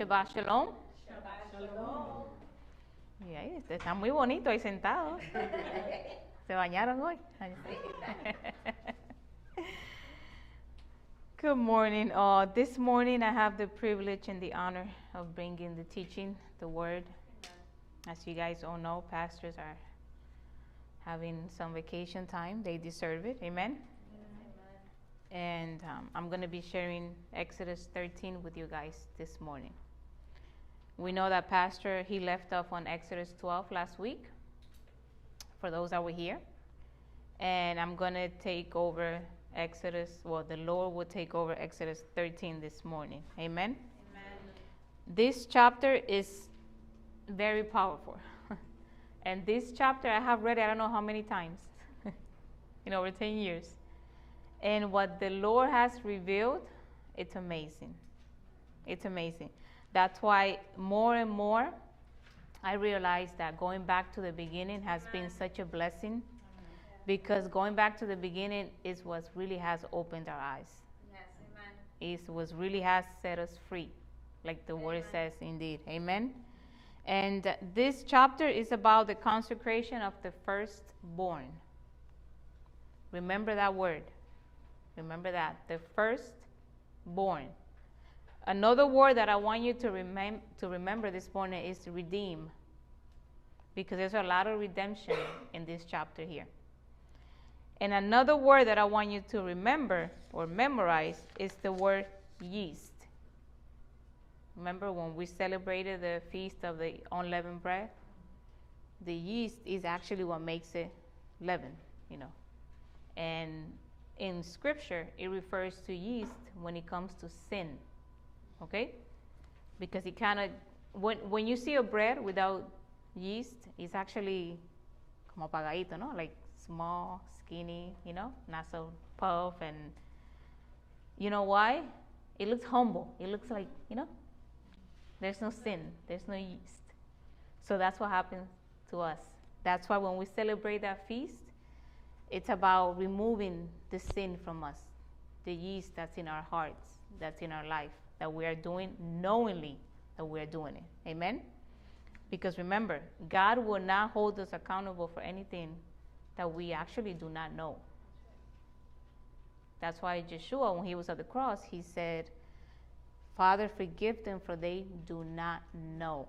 Shabbat Shalom. Shabbat Shalom. Y ahí este, está muy bonito ahí sentado. ¿Se bañaron hoy? Good morning. Uh, this morning I have the privilege and the honor of bringing the teaching, the word. As you guys all know, pastors are having some vacation time. They deserve it. Amen. And um, I'm going to be sharing Exodus 13 with you guys this morning. We know that Pastor, he left off on Exodus 12 last week, for those that were here. And I'm going to take over Exodus, well, the Lord will take over Exodus 13 this morning. Amen? Amen. This chapter is very powerful. and this chapter I have read it, I don't know how many times, in over 10 years. And what the Lord has revealed, it's amazing. It's amazing. That's why more and more I realize that going back to the beginning has been such a blessing because going back to the beginning is what really has opened our eyes. Yes, amen. Is what really has set us free, like the amen. word says indeed. Amen. And this chapter is about the consecration of the firstborn. Remember that word. Remember that. The firstborn. Another word that I want you to, remem- to remember this morning is redeem. Because there's a lot of redemption in this chapter here. And another word that I want you to remember or memorize is the word yeast. Remember when we celebrated the feast of the unleavened bread? The yeast is actually what makes it leaven, you know. And in scripture, it refers to yeast when it comes to sin. Okay? Because it kind of, when, when you see a bread without yeast, it's actually como apagadito, no? Like small, skinny, you know, not so puff. And you know why? It looks humble. It looks like, you know, there's no sin, there's no yeast. So that's what happens to us. That's why when we celebrate that feast, it's about removing the sin from us, the yeast that's in our hearts, that's in our life, that we are doing knowingly that we are doing it. Amen? Because remember, God will not hold us accountable for anything that we actually do not know. That's why Yeshua, when he was at the cross, he said, Father, forgive them, for they do not know.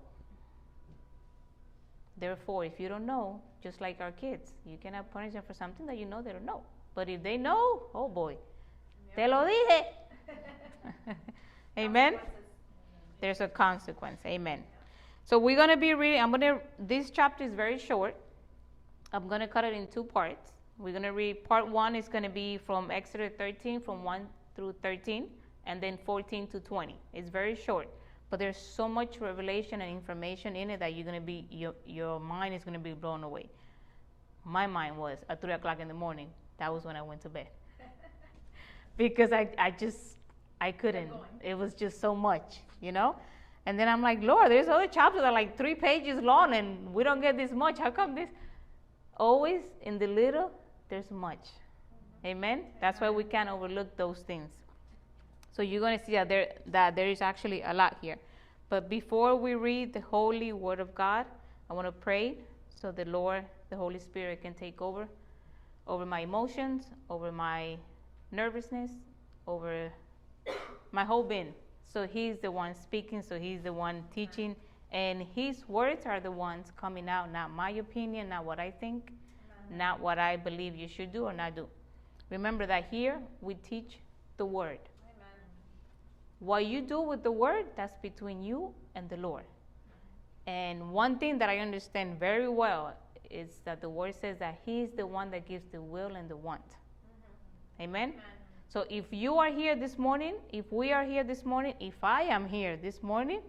Therefore, if you don't know, just like our kids, you cannot punish them for something that you know they don't know. But if they know, oh boy, te lo dije. Amen. There's a consequence. Amen. So we're going to be reading, I'm going to, this chapter is very short. I'm going to cut it in two parts. We're going to read part one is going to be from Exodus 13, from 1 through 13, and then 14 to 20. It's very short, but there's so much revelation and information in it that you're going to be, your, your mind is going to be blown away. My mind was at 3 o'clock in the morning. That was when I went to bed. because I, I just, I couldn't. It was just so much, you know? And then I'm like, Lord, there's other chapters that are like three pages long and we don't get this much. How come this? Always in the little, there's much. Amen? That's why we can't overlook those things. So you're going to see that there, that there is actually a lot here. But before we read the holy word of God, I want to pray so the Lord, the Holy Spirit can take over over my emotions, over my nervousness, over my whole being. So he's the one speaking, so he's the one teaching and his words are the ones coming out, not my opinion, not what I think, not what I believe you should do or not do. Remember that here we teach the word. Amen. What you do with the word, that's between you and the Lord. And one thing that I understand very well is that the word says that He is the one that gives the will and the want. Mm-hmm. Amen? Amen? So if you are here this morning, if we are here this morning, if I am here this morning,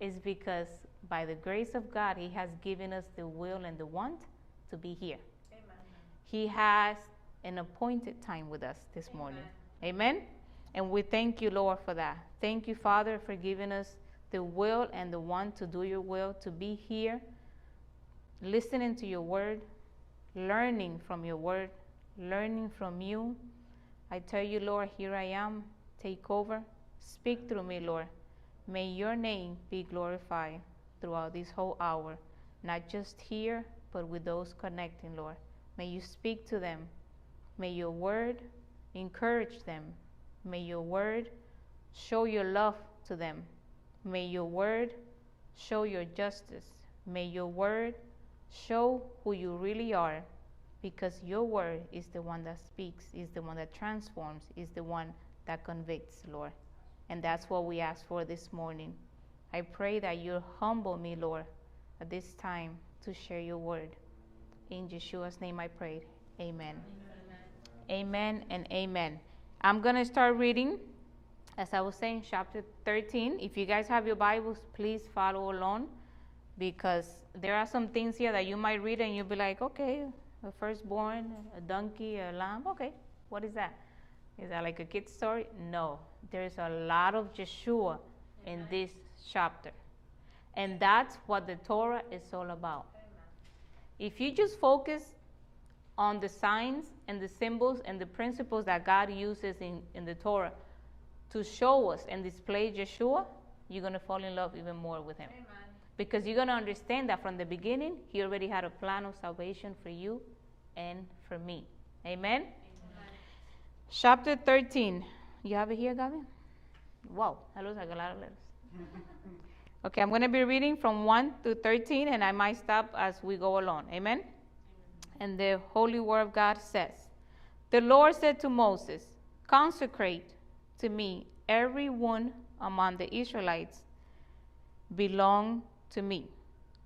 is because by the grace of God, He has given us the will and the want to be here. Amen. He has an appointed time with us this Amen. morning. Amen. And we thank you, Lord, for that. Thank you, Father, for giving us the will and the want to do your will, to be here, listening to your word, learning from your word, learning from you. I tell you, Lord, here I am. Take over. Speak through me, Lord. may your name be glorified throughout this whole hour, not just here, but with those connecting, Lord. May you speak to them. May your word encourage them. May your word show your love to them. May your word show your justice. May your word show who you really are because your word is the one that speaks, is the one that transforms, is the one that convicts, Lord. And that's what we ask for this morning. I pray that you humble me, Lord, at this time to share your word. In Yeshua's name I pray. Amen. Amen, amen and amen. I'm going to start reading, as I was saying, chapter 13. If you guys have your Bibles, please follow along because there are some things here that you might read and you'll be like, okay, a firstborn, a donkey, a lamb. Okay, what is that? Is that like a kid's story? No. There's a lot of Yeshua in this chapter. And that's what the Torah is all about. If you just focus on the signs and the symbols and the principles that God uses in, in the Torah to show us and display Yeshua, you're going to fall in love even more with Him. Amen. Because you're going to understand that from the beginning, He already had a plan of salvation for you and for me. Amen? Amen. Chapter 13. You have it here, Gavin? Wow, that looks like a lot of letters. okay, I'm going to be reading from 1 to 13, and I might stop as we go along. Amen? And the Holy Word of God says The Lord said to Moses, Consecrate to me every one among the Israelites belong to me,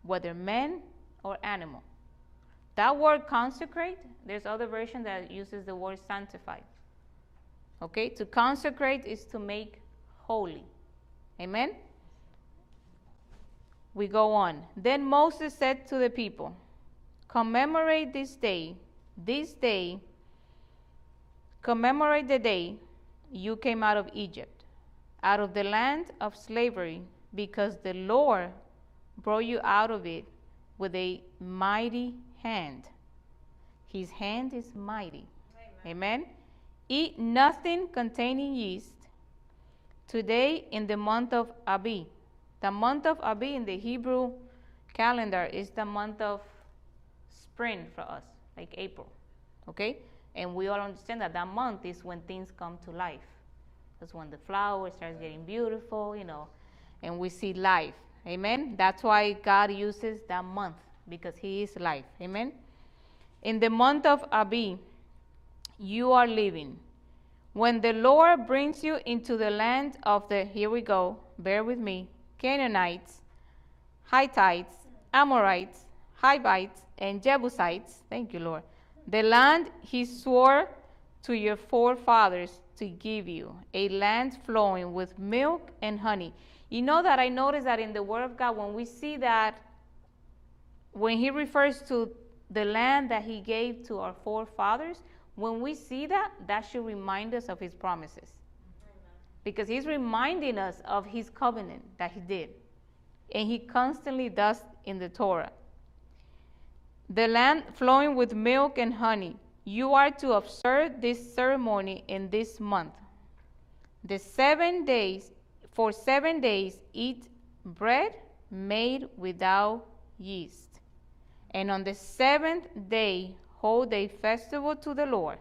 whether man or animal. That word consecrate, there's other version that uses the word sanctify. Okay, to consecrate is to make holy. Amen? We go on. Then Moses said to the people, Commemorate this day, this day, commemorate the day you came out of Egypt, out of the land of slavery, because the Lord brought you out of it with a mighty hand. His hand is mighty. Amen. Amen. Eat nothing containing yeast today in the month of Abib. The month of Abib in the Hebrew calendar is the month of spring for us, like April. Okay? And we all understand that that month is when things come to life. That's when the flower starts getting beautiful, you know, and we see life. Amen. That's why God uses that month because He is life. Amen. In the month of Abib, you are living. When the Lord brings you into the land of the, here we go, bear with me, Canaanites, Hittites, Amorites, Hivites, and Jebusites, thank you, Lord, the land he swore to your forefathers to give you, a land flowing with milk and honey. You know that I noticed that in the Word of God, when we see that, when He refers to the land that He gave to our forefathers, when we see that, that should remind us of His promises. Because He's reminding us of His covenant that He did. And He constantly does in the Torah. The land flowing with milk and honey. You are to observe this ceremony in this month. The seven days for seven days eat bread made without yeast. And on the seventh day hold a festival to the Lord.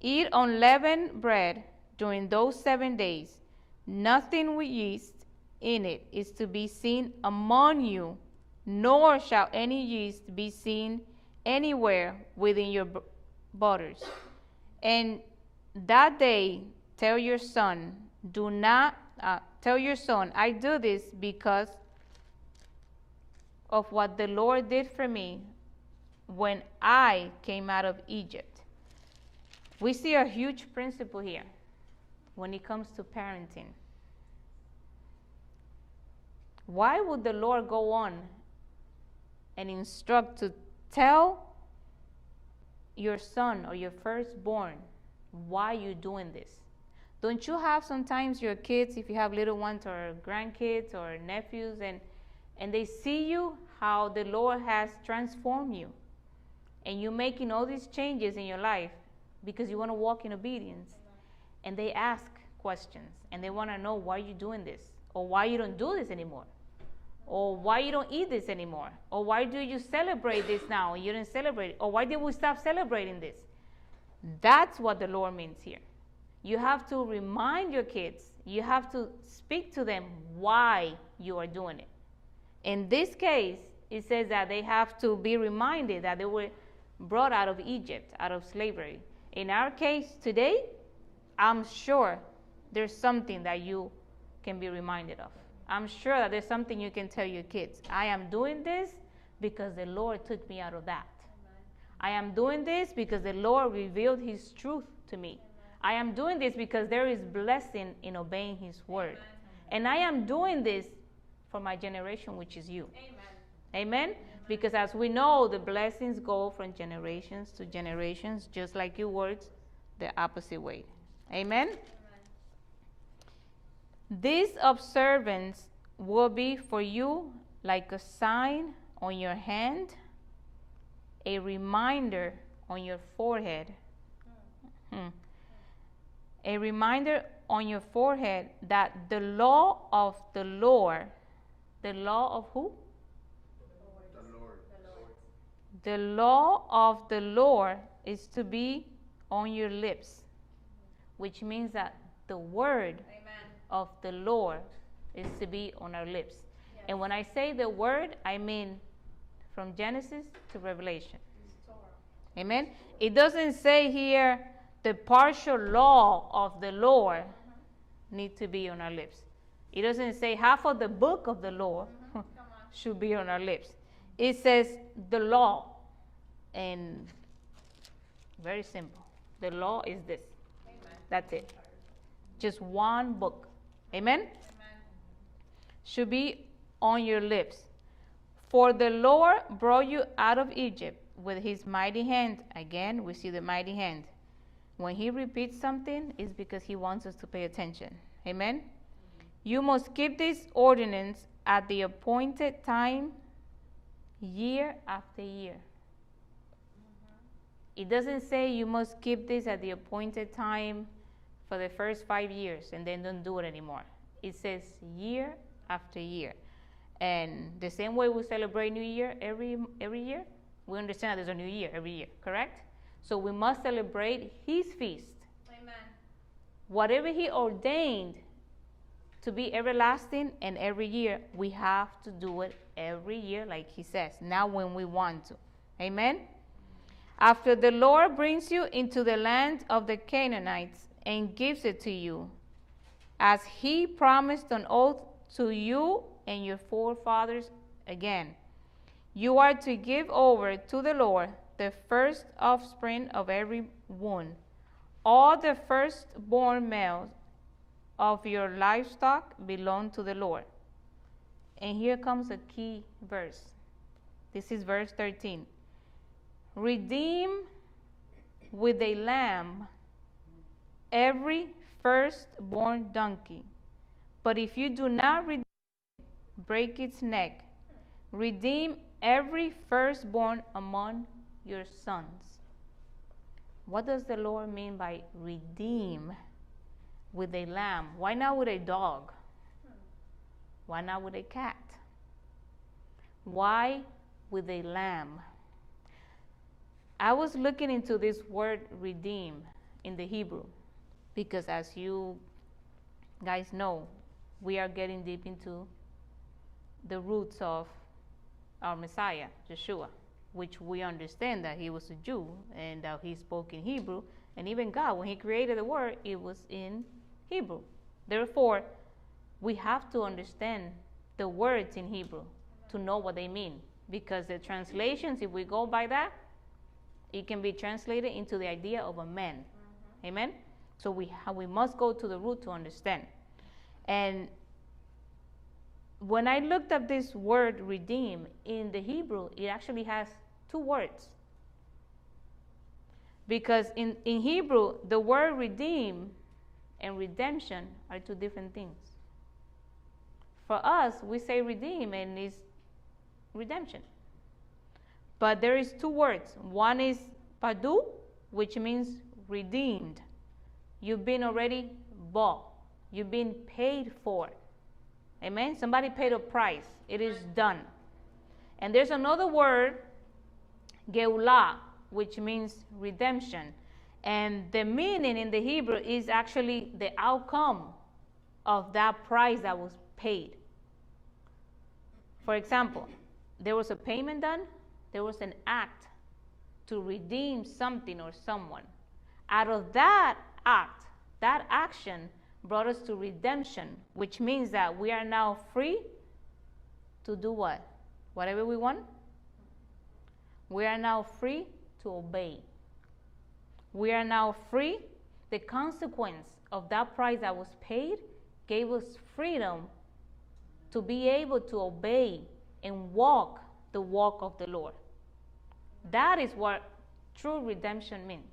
Eat unleavened bread during those seven days. Nothing with yeast in it is to be seen among you, nor shall any yeast be seen anywhere within your borders. And that day tell your son, do not uh, tell your son, I do this because of what the Lord did for me when I came out of Egypt. We see a huge principle here when it comes to parenting. Why would the Lord go on and instruct to tell your son or your firstborn why you're doing this? Don't you have sometimes your kids, if you have little ones or grandkids or nephews, and, and they see you how the Lord has transformed you? And you're making all these changes in your life because you want to walk in obedience. And they ask questions and they want to know why you're doing this. or why you don't do this anymore, or why you don't eat this anymore, or why do you celebrate this now and you didn't celebrate it, or why did we stop celebrating this? That's what the Lord means here. You have to remind your kids, you have to speak to them why you are doing it. In this case, it says that they have to be reminded that they were brought out of Egypt, out of slavery. In our case today, I'm sure there's something that you can be reminded of. I'm sure that there's something you can tell your kids. I am doing this because the Lord took me out of that. I am doing this because the Lord revealed His truth to me. I am doing this because there is blessing in obeying His word. And I am doing this for my generation, which is you. Amen. Amen? Because as we know, the blessings go from generations to generations, just like your words, the opposite way. Amen? Amen. This observance will be for you like a sign on your hand, a reminder on your forehead. Hmm. A reminder on your forehead that the law of the Lord, the law of who? The Lord. The law of the Lord is to be on your lips, which means that the word Amen. of the Lord is to be on our lips. And when I say the word, I mean from Genesis to Revelation. Amen. It doesn't say here the partial law of the Lord need to be on our lips. It doesn't say half of the book of the mm-hmm. should be on our lips. It says the law and very simple. The law is this. Amen. That's it. Just one book. Amen? Amen? Should be on your lips. For the Lord brought you out of Egypt with his mighty hand. Again, we see the mighty hand. When he repeats something, it's because he wants us to pay attention. Amen? You must keep this ordinance at the appointed time, year after year. It doesn't say you must keep this at the appointed time for the first five years and then don't do it anymore. It says year after year. And the same way we celebrate New Year every, every year, we understand that there's a new year every year, correct? So we must celebrate His feast. Amen. Whatever He ordained to be everlasting and every year, we have to do it every year, like He says, not when we want to. Amen? After the Lord brings you into the land of the Canaanites and gives it to you, as he promised on oath to you and your forefathers again. You are to give over to the Lord the first offspring of every womb, all the firstborn males of your livestock belong to the Lord. And here comes a key verse. This is verse 13. Redeem with a lamb every firstborn donkey. But if you do not redeem, break its neck. Redeem every firstborn among your sons. What does the Lord mean by redeem with a lamb? Why not with a dog? Why not with a cat? Why with a lamb? I was looking into this word redeem in the Hebrew because, as you guys know, we are getting deep into the roots of our Messiah, Yeshua, which we understand that he was a Jew and that he spoke in Hebrew. And even God, when he created the word, it was in Hebrew. Therefore, we have to understand the words in Hebrew to know what they mean. Because the translations, if we go by that, it can be translated into the idea of a man. Mm-hmm. Amen? So we, we must go to the root to understand. And when I looked up this word redeem in the Hebrew, it actually has two words. Because in, in Hebrew, the word redeem and redemption are two different things. For us, we say redeem and it's redemption. But there is two words. One is padu, which means redeemed. You've been already bought. You've been paid for. Amen. Somebody paid a price. It is done. And there's another word, geulah, which means redemption. And the meaning in the Hebrew is actually the outcome of that price that was paid. For example, there was a payment done, there was an act to redeem something or someone. Out of that act, that action brought us to redemption, which means that we are now free to do what? Whatever we want. We are now free to obey. We are now free. The consequence of that price that was paid gave us freedom to be able to obey and walk the walk of the Lord. That is what true redemption means.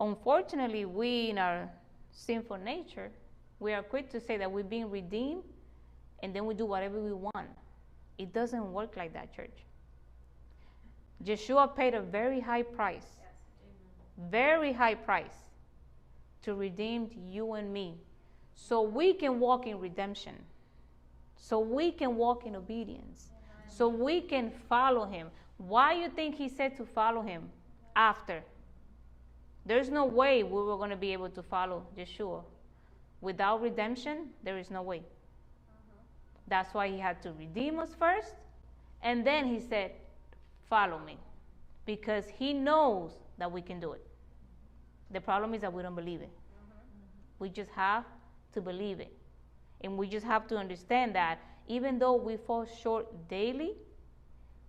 Unfortunately, we in our sinful nature, we are quick to say that we're being redeemed and then we do whatever we want. It doesn't work like that, church. Yeshua paid a very high price, very high price to redeem you and me so we can walk in redemption, so we can walk in obedience, so we can follow him. Why you think he said to follow him after? There's no way we were going to be able to follow Yeshua. Without redemption, there is no way. Uh-huh. That's why he had to redeem us first. And then he said, Follow me. Because he knows that we can do it. The problem is that we don't believe it. Uh-huh. We just have to believe it. And we just have to understand that even though we fall short daily,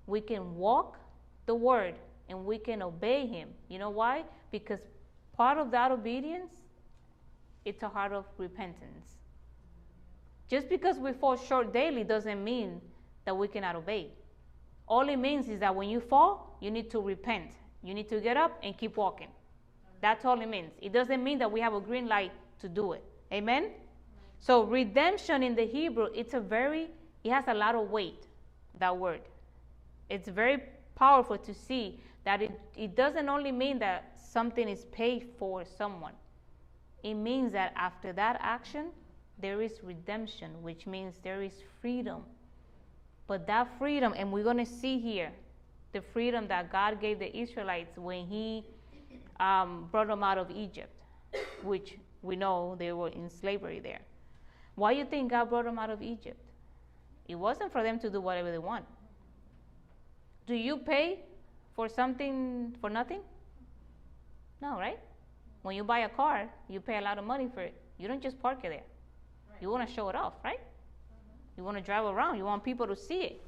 we can walk the word and we can obey him. You know why? Because part of that obedience, it's a heart of repentance. Just because we fall short daily doesn't mean that we cannot obey. All it means is that when you fall, you need to repent. You need to get up and keep walking. That's all it means. It doesn't mean that we have a green light to do it. Amen? So redemption in the Hebrew, it's a very, it has a lot of weight, that word. It's very powerful to see that it, it doesn't only mean that something is paid for someone, it means that after that action, there is redemption, which means there is freedom. But that freedom, and we're going to see here the freedom that God gave the Israelites when He um, brought them out of Egypt, which we know they were in slavery there. Why do you think God brought them out of Egypt? It wasn't for them to do whatever they want. Do you pay for something for nothing? No, right? When you buy a car, you pay a lot of money for it. You don't just park it there. Right. You want to show it off, right? Mm-hmm. You want to drive around. You want people to see it.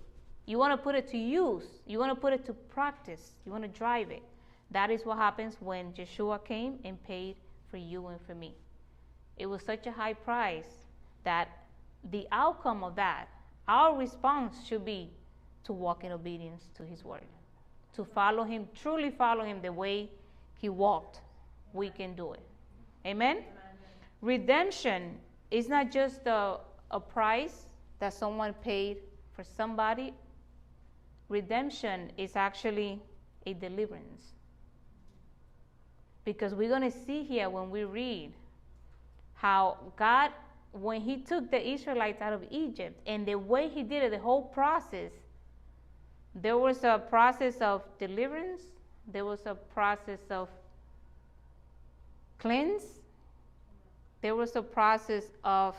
You want to put it to use. You want to put it to practice. You want to drive it. That is what happens when Yeshua came and paid for you and for me. It was such a high price that the outcome of that, our response should be to walk in obedience to his word to follow Him, truly follow Him the way He walked, we can do it. Amen? Amen. Redemption is not just a, a price that someone paid for somebody, redemption is actually a deliverance. Because we're going to see here when we read how God, when He took the Israelites out of Egypt and the way He did it, the whole process, there was a process of deliverance, there was a process of cleanse, there was a process of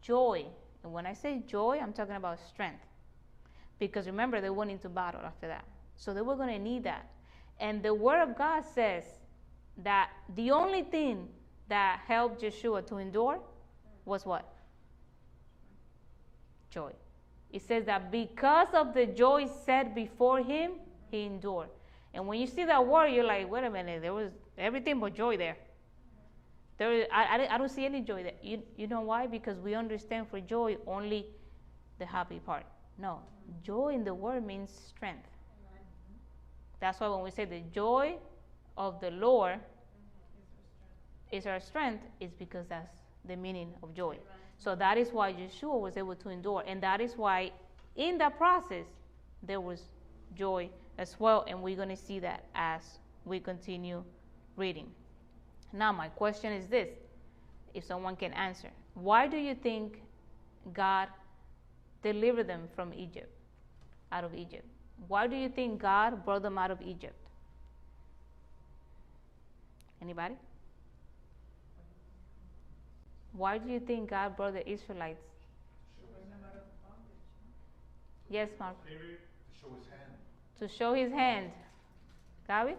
joy. And when I say joy, I'm talking about strength. Because remember, they went into battle after that. So they were going to need that. And the Word of God says that the only thing that helped Yeshua to endure was what? Joy. It says that because of the joy set before him, he endured. And when you see that word, you're like, wait a minute, there was everything but joy there. There, I, I, I don't see any joy there. You, you know why? Because we understand for joy only the happy part. No, joy in the word means strength. That's why when we say the joy of the Lord is our strength, is because that's the meaning of joy. So that is why Yeshua was able to endure. And that is why in that process there was joy as well. And we're going to see that as we continue reading. Now, my question is this if someone can answer. Why do you think God delivered them from Egypt, out of Egypt? Why do you think God brought them out of Egypt? Anybody? Why do you think God brought the Israelites? Yes, Mark. To show his hand. To show his hand. Gabi?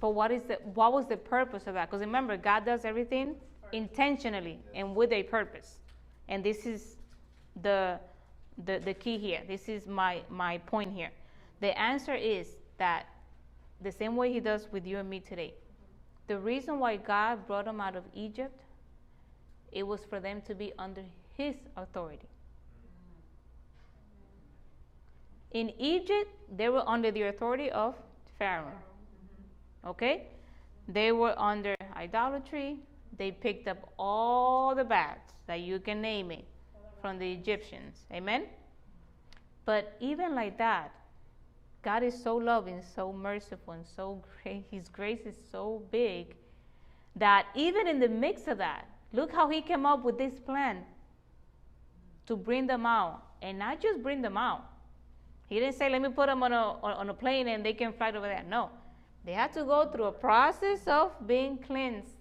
But what is the what was the purpose of that? Because remember, God does everything intentionally and with a purpose. And this is the the, the key here. This is my, my point here. The answer is that the same way he does with you and me today. The reason why God brought them out of Egypt, it was for them to be under his authority. In Egypt, they were under the authority of Pharaoh. Okay? They were under idolatry. They picked up all the bads that you can name it from the Egyptians. Amen? But even like that, God is so loving, so merciful, and so great. His grace is so big that even in the mix of that, look how He came up with this plan to bring them out. And not just bring them out. He didn't say, let me put them on a, on a plane and they can fly over there. No. They had to go through a process of being cleansed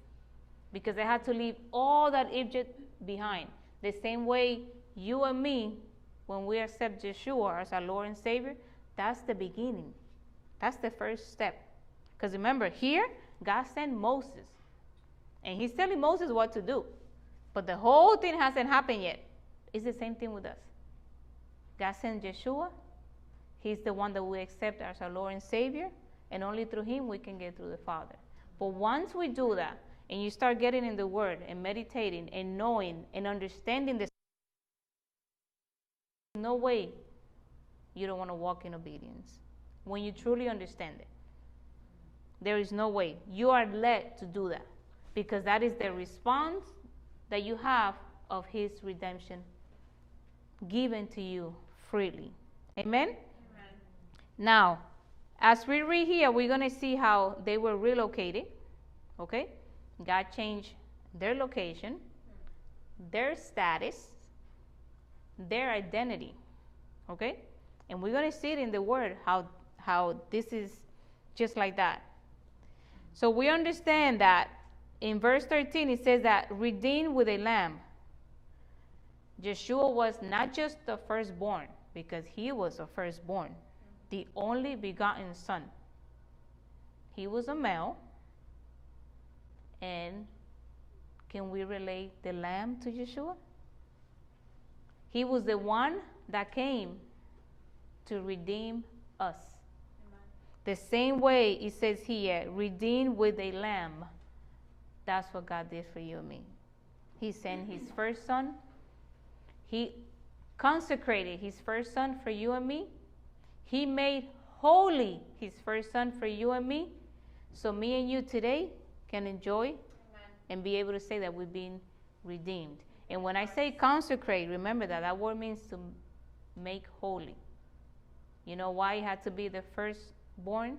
because they had to leave all that Egypt behind. The same way you and me, when we accept Yeshua as our Lord and Savior, that's the beginning. That's the first step. Because remember, here, God sent Moses. And he's telling Moses what to do. But the whole thing hasn't happened yet. It's the same thing with us. God sent Yeshua. He's the one that we accept as our Lord and Savior. And only through him we can get through the Father. But once we do that, and you start getting in the Word and meditating and knowing and understanding this, no way you don't want to walk in obedience when you truly understand it. There is no way. You are led to do that because that is the response that you have of His redemption given to you freely. Amen? Amen. Now, as we read here, we're going to see how they were relocated. Okay? God changed their location, their status, their identity. Okay? And we're going to see it in the word how how this is just like that. So we understand that in verse 13 it says that redeemed with a lamb. Yeshua was not just the firstborn because he was the firstborn, the only begotten son. He was a male. And can we relate the lamb to Yeshua? He was the one that came to redeem us. Amen. The same way it says here, redeemed with a lamb. That's what God did for you and me. He sent his first son. He consecrated his first son for you and me. He made holy his first son for you and me. So me and you today can enjoy Amen. and be able to say that we've been redeemed. And when I say consecrate, remember that that word means to make holy. You know why it had to be the firstborn?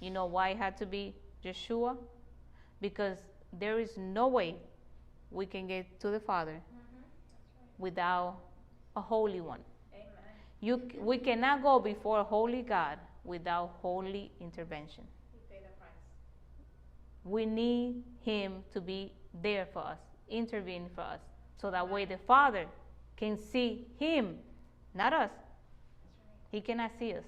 You know why it had to be Yeshua? Because there is no way we can get to the Father mm-hmm. right. without a holy one. Amen. You, we cannot go before a holy God without holy intervention. We need Him to be there for us, intervene for us, so that way the Father can see Him, not us. He cannot see us.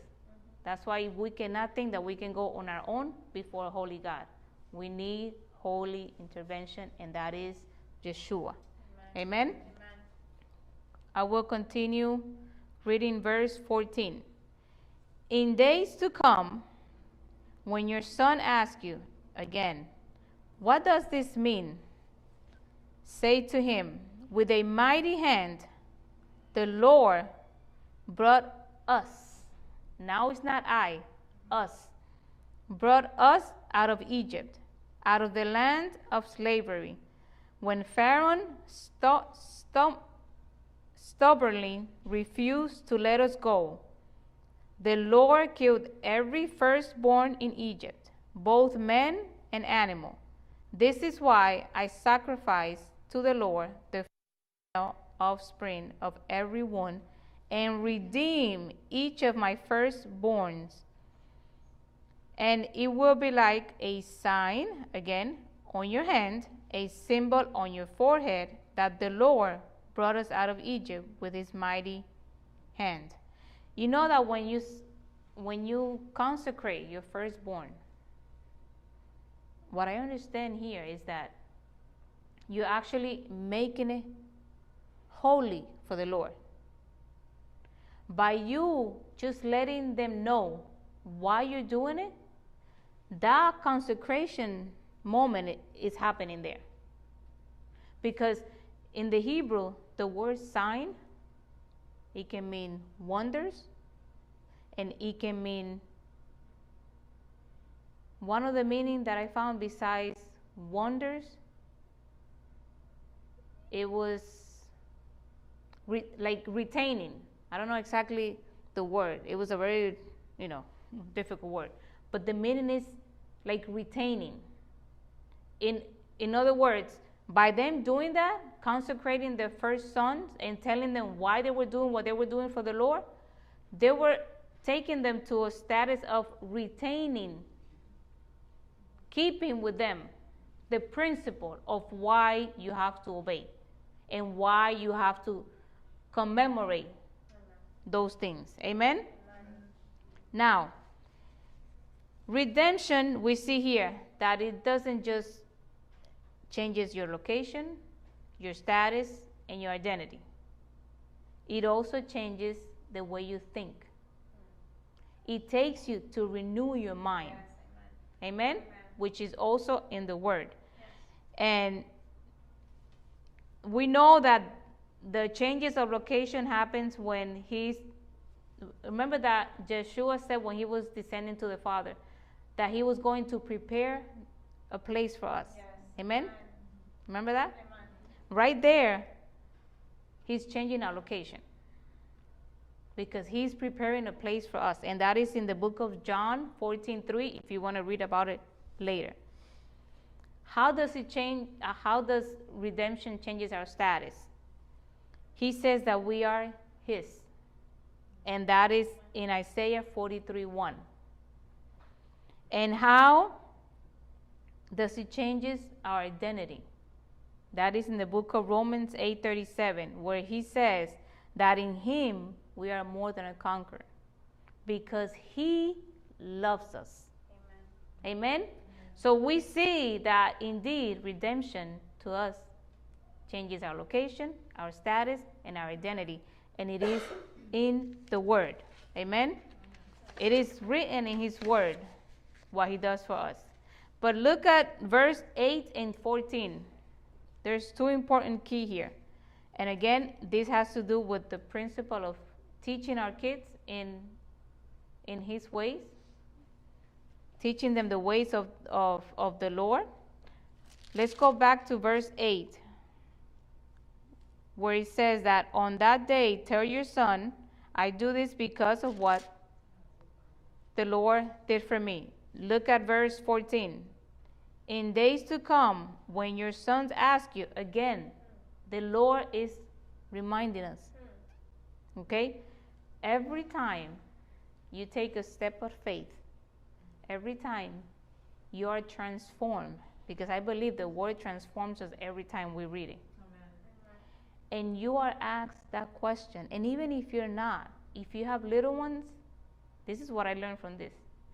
That's why we cannot think that we can go on our own before a holy God. We need holy intervention, and that is Yeshua. Amen. Amen? Amen. I will continue reading verse 14. In days to come, when your son asks you again, What does this mean? Say to him, With a mighty hand, the Lord brought us, now it's not I, us, brought us out of Egypt, out of the land of slavery. When Pharaoh st- st- stubbornly refused to let us go, the Lord killed every firstborn in Egypt, both men and animal. This is why I sacrifice to the Lord the offspring of everyone and redeem each of my firstborns. And it will be like a sign, again, on your hand, a symbol on your forehead, that the Lord brought us out of Egypt with his mighty hand. You know that when you, when you consecrate your firstborn, what I understand here is that you're actually making it holy for the Lord. By you just letting them know why you're doing it, that consecration moment is happening there. Because in the Hebrew, the word sign, it can mean wonders, and it can mean one of the meaning that I found besides wonders, it was re- like retaining. I don't know exactly the word. It was a very, you know, difficult word. But the meaning is like retaining. In in other words, by them doing that, consecrating their first sons and telling them why they were doing what they were doing for the Lord, they were taking them to a status of retaining, keeping with them the principle of why you have to obey and why you have to commemorate those things. Amen? Now, redemption, we see here that it doesn't just changes your location, your status, and your identity. It also changes the way you think. It takes you to renew your mind. Amen. Which is also in the word. And we know that the changes of location happens when he's remember that Yeshua said when he was descending to the Father that he was going to prepare a place for us. Yes. Amen? Amen? Remember that? Amen. Right there, he's changing our location because he's preparing a place for us and that is in the book of John 14:3 if you want to read about it later. How does it change uh, how does redemption changes our status? He says that we are his. And that is in Isaiah 43 1. And how does it changes our identity? That is in the book of Romans 8:37 where he says that in him we are more than a conqueror because he loves us. Amen. Amen. Amen. So we see that indeed redemption to us changes our location, our status, and our identity. And it is in the Word. Amen? It is written in His Word what He does for us. But look at verse 8 and 14. There's two important key here. And again, this has to do with the principle of teaching our kids in, in His ways, teaching them the ways of, of, of the Lord. Let's go back to verse 8 where it says that on that day, tell your son, I do this because of what the Lord did for me. Look at verse 14. In days to come, when your sons ask you again, the Lord is reminding us. Okay? Every time you take a step of faith, every time you are transformed, because I believe the word transforms us every time we read it and you are asked that question, and even if you're not, if you have little ones, this is what I learned from this.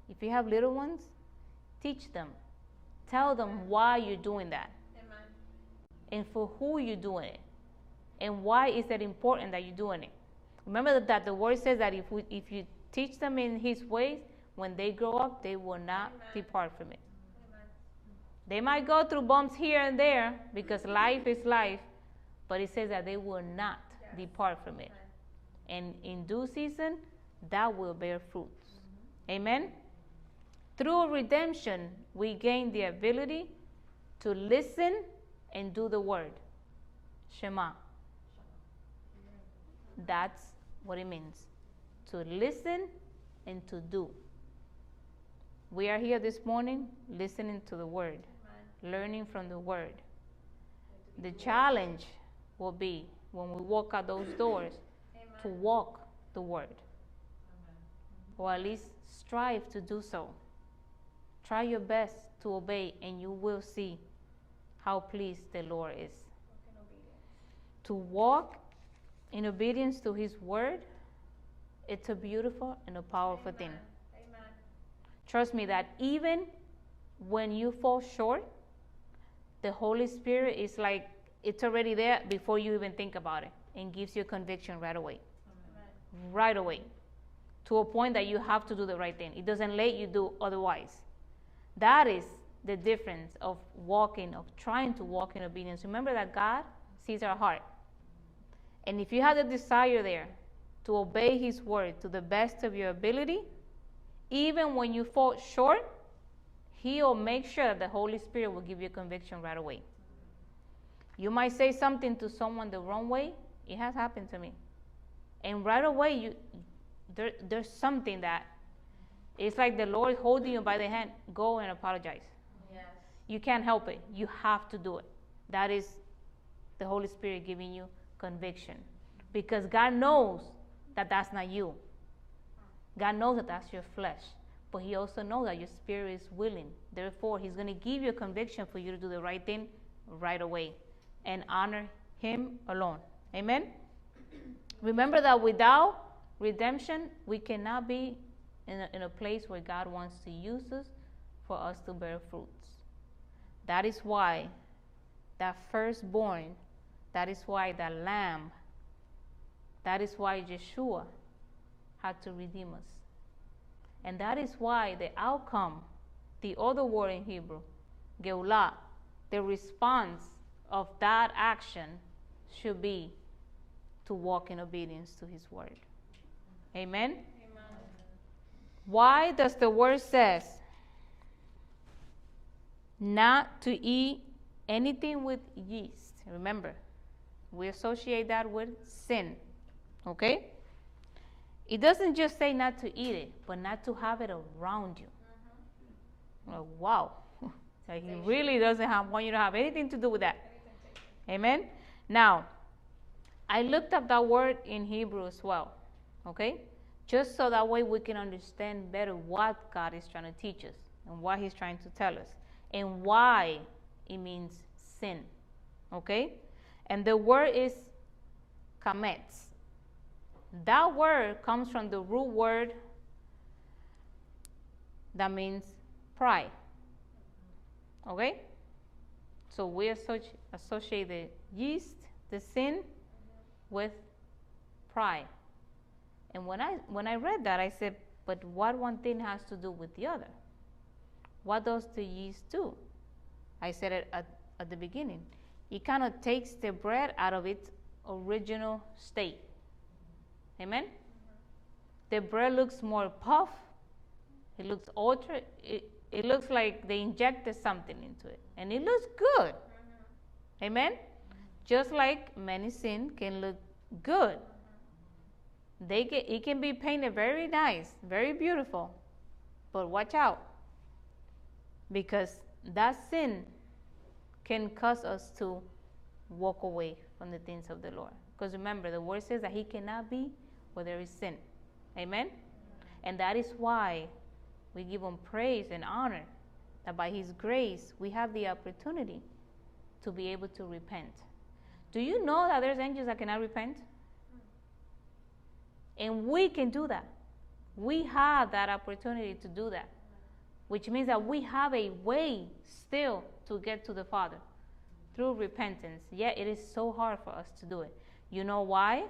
If you have little ones, teach them. Tell them why you're doing that. Amen. And for who you're doing it. And why is it important that you're doing it. Remember that the word says that if, we, if you teach them in his ways, when they grow up, they will not Amen. depart from it. Amen. They might go through bumps here and there because life is life, but it says that they will not yes. depart from it. And in due season, that will bear fruits. Mm-hmm. Amen? Through redemption, we gain the ability to listen and do the word. Shema. That's what it means to listen and to do. We are here this morning listening to the word, Amen. learning from the word. The challenge will be when we walk out those doors Amen. to walk the word. Amen. Or at least strive to do so. Try your best to obey, and you will see how pleased the Lord is. To walk in obedience to His word, it's a beautiful and a powerful Amen. thing. Amen. Trust me that even when you fall short, the Holy Spirit is like it's already there before you even think about it and gives you a conviction right away. Amen. Right away. To a point that you have to do the right thing. It doesn't let you do otherwise. That is the difference of walking, of trying to walk in obedience. Remember that God sees our heart. And if you have the desire there to obey His word to the best of your ability, even when you fall short, He'll make sure that the Holy Spirit will give you conviction right away. You might say something to someone the wrong way. It has happened to me. And right away, you, there, there's something that it's like the Lord holding you by the hand. Go and apologize. Yes. You can't help it. You have to do it. That is the Holy Spirit giving you conviction. Because God knows that that's not you. God knows that that's your flesh. But He also knows that your spirit is willing. Therefore, He's going to give you a conviction for you to do the right thing right away and honor Him alone. Amen? Remember that without redemption, we cannot be in a, in a place where God wants to use us for us to bear fruits. That is why that firstborn, that is why that lamb, that is why Yeshua had to redeem us. And that is why the outcome, the other word in Hebrew, Geulah, the response of that action should be to walk in obedience to his word. Amen? Amen. Why does the word says not to eat anything with yeast? Remember, we associate that with sin. Okay? It doesn't just say not to eat it, but not to have it around you. Mm-hmm. Oh, wow. so he really doesn't have, want you to have anything to do with that. Amen? Now, I looked up that word in Hebrew as well. Okay? Just so that way we can understand better what God is trying to teach us and what He's trying to tell us and why it means sin. Okay? And the word is chametz. That word comes from the root word that means pride. Okay? So we associate the yeast, the sin, with pride. And when I when I read that, I said, but what one thing has to do with the other? What does the yeast do? I said it at, at the beginning. It kind of takes the bread out of its original state. Amen? The bread looks more puff. It looks ultra. It, it looks like they injected something into it. And it looks good. Amen? Just like medicine can look good. They it can be painted very nice, very beautiful. But watch out. Because that sin can cause us to walk away from the things of the Lord. Because remember, the word says that He cannot be where there is sin. Amen? And that is why we give Him praise and honor that by His grace we have the opportunity to be able to repent. Do you know that there's angels that cannot repent? And we can do that. We have that opportunity to do that, which means that we have a way still to get to the Father through repentance. Yet it is so hard for us to do it. You know why?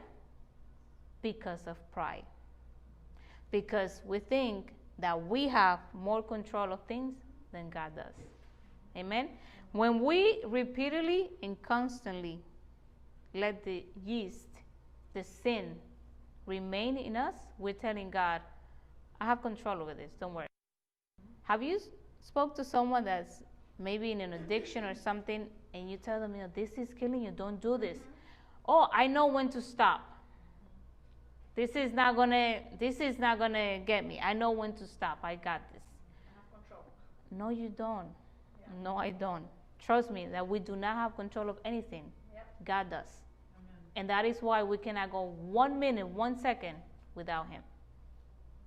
because of pride. Because we think that we have more control of things than God does. Amen? When we repeatedly and constantly let the yeast, the sin, remain in us, we're telling God, I have control over this, don't worry. Have you spoke to someone that's maybe in an addiction or something and you tell them, you know, this is killing you, don't do this. Oh, I know when to stop. This is not gonna. This is not gonna get me. I know when to stop. I got this. I have control. no, you don't. Yeah. No, I don't. Trust me that we do not have control of anything. Yep. God does. And that is why we cannot go one minute, one second without Him.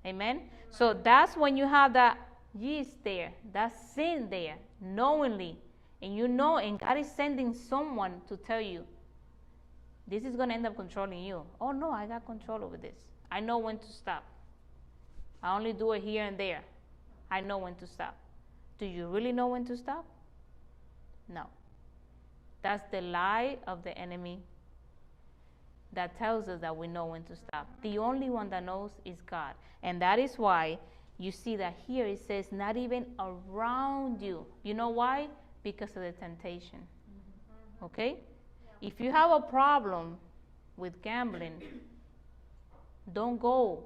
Amen? So that's when you have that yeast there, that sin there, knowingly. And you know, and God is sending someone to tell you, this is going to end up controlling you. Oh no, I got control over this. I know when to stop. I only do it here and there. I know when to stop. Do you really know when to stop? No. That's the lie of the enemy that tells us that we know when to stop. The only one that knows is God. And that is why you see that here it says, not even around you. You know why? Because of the temptation. Okay? If you have a problem with gambling, don't go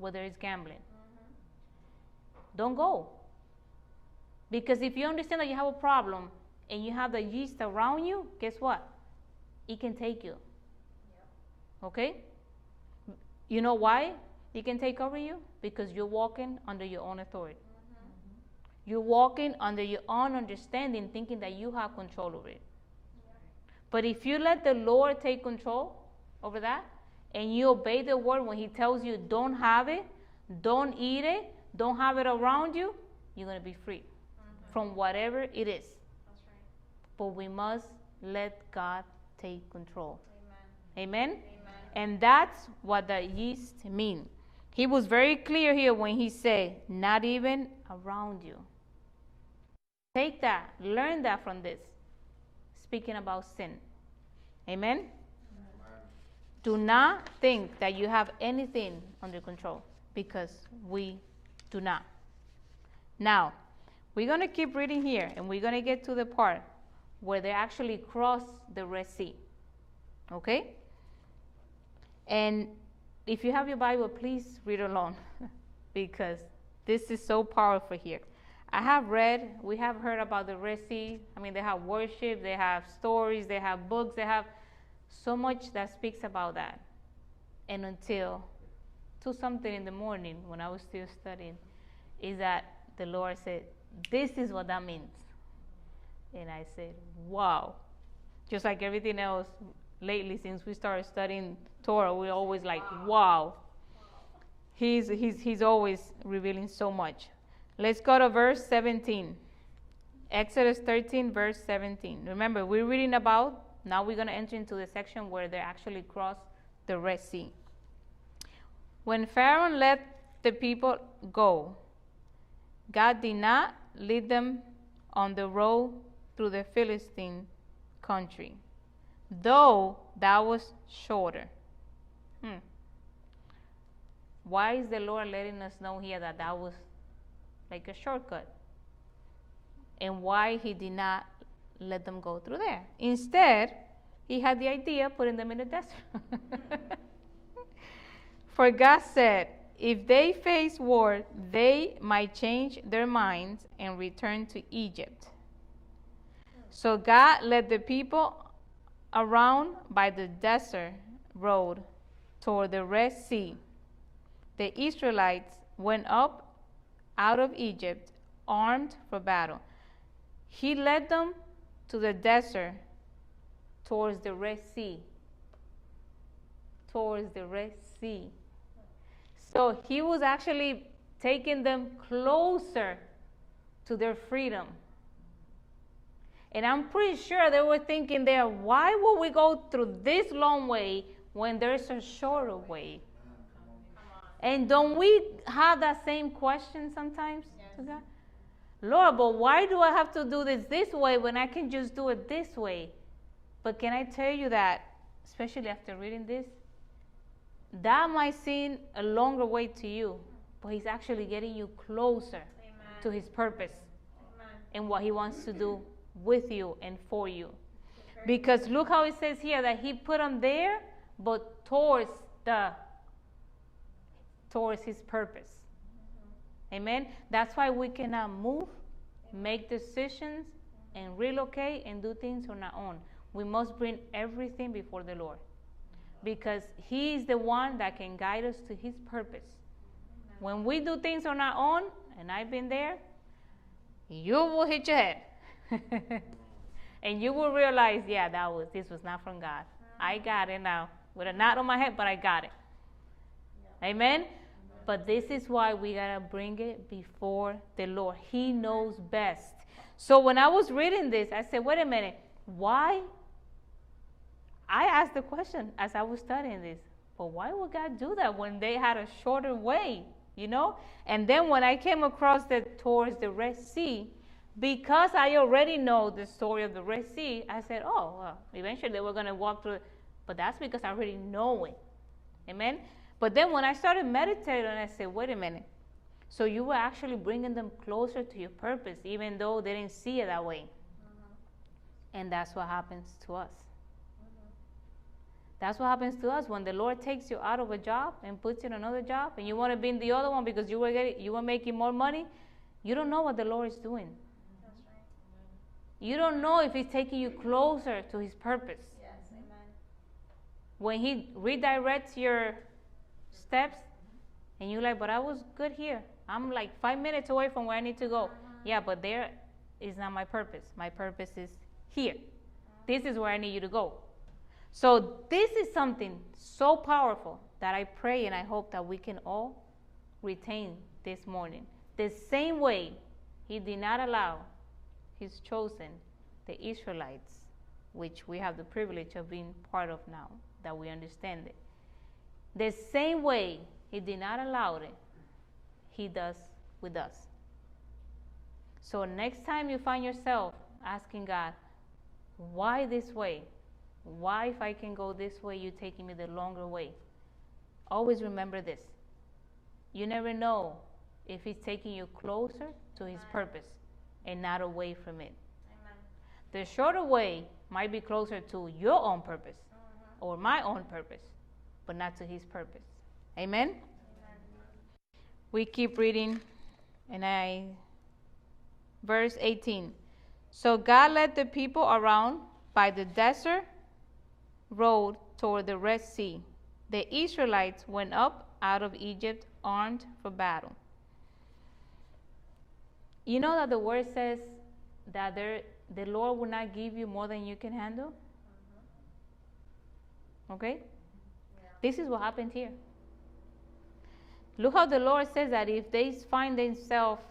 whether it's gambling. Don't go. Because if you understand that you have a problem and you have the yeast around you, guess what? It can take you. Okay? You know why it can take over you? Because you're walking under your own authority. Mm-hmm. You're walking under your own understanding, thinking that you have control over it. But if you let the Lord take control over that, and you obey the word when He tells you, don't have it, don't eat it, don't have it around you, you're going to be free from whatever it is. That's right. But we must let God take control. Amen. Amen? Amen. And that's what the yeast mean. He was very clear here when he said, not even around you. Take that, learn that from this. Speaking about sin. Amen? Do not think that you have anything under control because we do not. Now, we're going to keep reading here and we're going to get to the part where they actually cross the Red Sea. Okay? And if you have your Bible, please read along because this is so powerful here. I have read, we have heard about the Red Sea. I mean, they have worship, they have stories, they have books, they have so much that speaks about that. And until two something in the morning when I was still studying, is that the Lord said, This is what that means. And I said, Wow. Just like everything else lately since we started studying Torah, we're always like, Wow. He's, he's, he's always revealing so much. Let's go to verse 17. Exodus 13, verse 17. Remember, we're reading about, now we're going to enter into the section where they actually cross the Red Sea. When Pharaoh let the people go, God did not lead them on the road through the Philistine country, though that was shorter. Hmm. Why is the Lord letting us know here that that was like a shortcut? And why He did not let them go through there? Instead, He had the idea putting them in the desert. For God said, if they face war, they might change their minds and return to Egypt. So God led the people around by the desert road toward the Red Sea. The Israelites went up out of Egypt armed for battle. He led them to the desert towards the Red Sea. Towards the Red Sea. So he was actually taking them closer to their freedom. And I'm pretty sure they were thinking there, why would we go through this long way when there's a shorter way? And don't we have that same question sometimes to God? Lord, but why do I have to do this this way when I can just do it this way? But can I tell you that, especially after reading this, that might seem a longer way to you, but He's actually getting you closer Amen. to His purpose Amen. and what He wants to do with you and for you. Because look how it says here that He put them there, but towards the towards His purpose. Amen. That's why we cannot move, make decisions, and relocate and do things on our own. We must bring everything before the Lord because He is the one that can guide us to His purpose. When we do things on our own, and I've been there, you will hit your head. and you will realize, yeah, that was this was not from God. I got it now. With a knot on my head, but I got it. Amen? But this is why we gotta bring it before the Lord. He knows best. So when I was reading this, I said, wait a minute, why? I asked the question as I was studying this, but why would God do that when they had a shorter way, you know? And then when I came across that towards the Red Sea, because I already know the story of the Red Sea, I said, oh, well, eventually they were going to walk through it. But that's because I already know it. Amen? But then when I started meditating, I said, wait a minute. So you were actually bringing them closer to your purpose, even though they didn't see it that way. Mm-hmm. And that's what happens to us. That's what happens to us when the Lord takes you out of a job and puts you in another job, and you want to be in the other one because you were getting, you were making more money. You don't know what the Lord is doing. Right. You don't know if He's taking you closer to His purpose. Yes, amen. When He redirects your steps, and you're like, but I was good here. I'm like five minutes away from where I need to go. Uh-huh. Yeah, but there is not my purpose. My purpose is here. This is where I need you to go. So, this is something so powerful that I pray and I hope that we can all retain this morning. The same way He did not allow His chosen, the Israelites, which we have the privilege of being part of now, that we understand it. The same way He did not allow it, He does with us. So next time you find yourself asking God, why this way? Why, if I can go this way, you're taking me the longer way? Always remember this. You never know if He's taking you closer to His purpose and not away from it. Amen. The shorter way might be closer to your own purpose uh-huh. or my own purpose but not to his purpose. Amen? Amen? We keep reading, and I, verse 18. So God led the people around by the desert road toward the Red Sea. The Israelites went up out of Egypt armed for battle. You know that the word says that there, the Lord will not give you more than you can handle? Mm-hmm. Okay? This is what happened here. Look how the Lord says that if they find themselves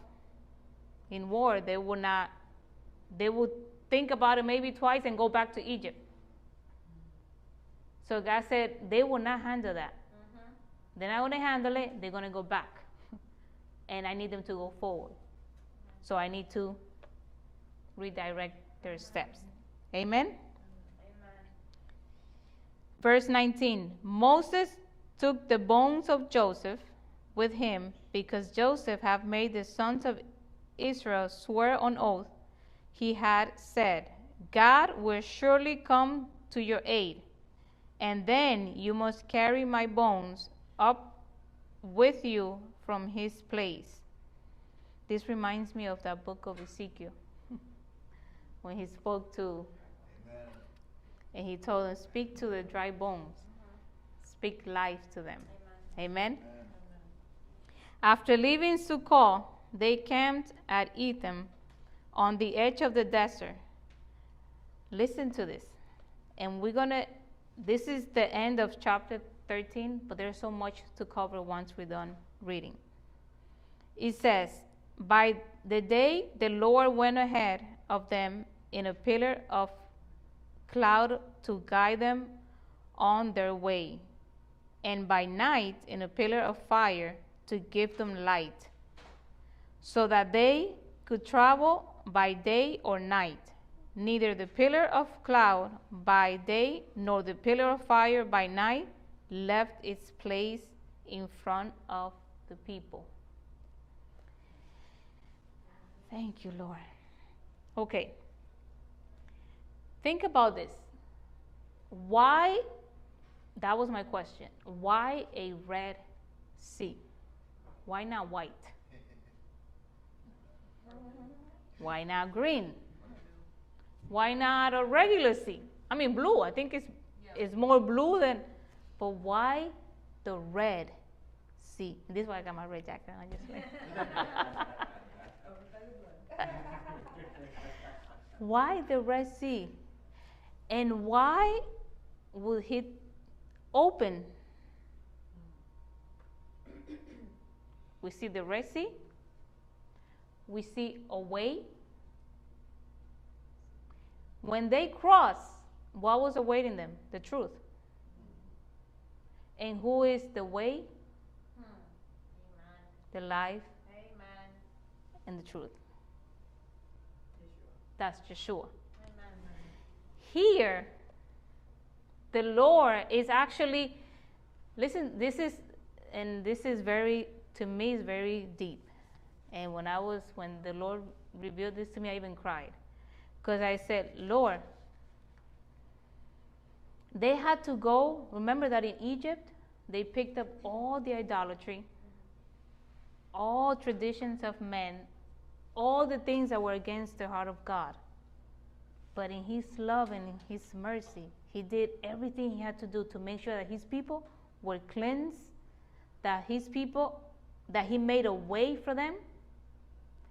in war, they will not, they will think about it maybe twice and go back to Egypt. So God said they will not handle that. Mm-hmm. They're not going to handle it, they're going to go back. and I need them to go forward. So I need to redirect their steps. Amen? Verse 19 Moses took the bones of Joseph with him because Joseph had made the sons of Israel swear on oath. He had said, God will surely come to your aid, and then you must carry my bones up with you from his place. This reminds me of that book of Ezekiel when he spoke to and he told them, Speak to the dry bones, speak life to them. Amen. Amen? After leaving Sukkot, they camped at Etham on the edge of the desert. Listen to this. And we're going to, this is the end of chapter 13, but there's so much to cover once we're done reading. It says, By the day the Lord went ahead of them in a pillar of cloud to guide them on their way, and by night in a pillar of fire to give them light, so that they could travel by day or night. Neither the pillar of cloud by day nor the pillar of fire by night left its place in front of the people. Thank you, Lord. Okay. Think about this. Why, that was my question, why a red sea? Why not white? Why not green? Why not a regular sea? I mean, blue. I think it's, yeah. it's more blue than, but why the red sea? This is why I got my red jacket. I just like. Why the Red Sea? And why would he open? We see the Red Sea. We see a way. When they cross, what was awaiting them? The truth. And who is the way, the life, and the truth? That's Yeshua. Here, the Lord is actually, listen, this is, and this is very, to me, is very deep. And when I was, when the Lord revealed this to me, I even cried. Because I said, Lord, they had to go. Remember that in Egypt, they picked up all the idolatry, all traditions of men, all the things that were against the heart of God. But in His love and in His mercy, He did everything He had to do to make sure that His people were cleansed, that His people, that He made a way for them,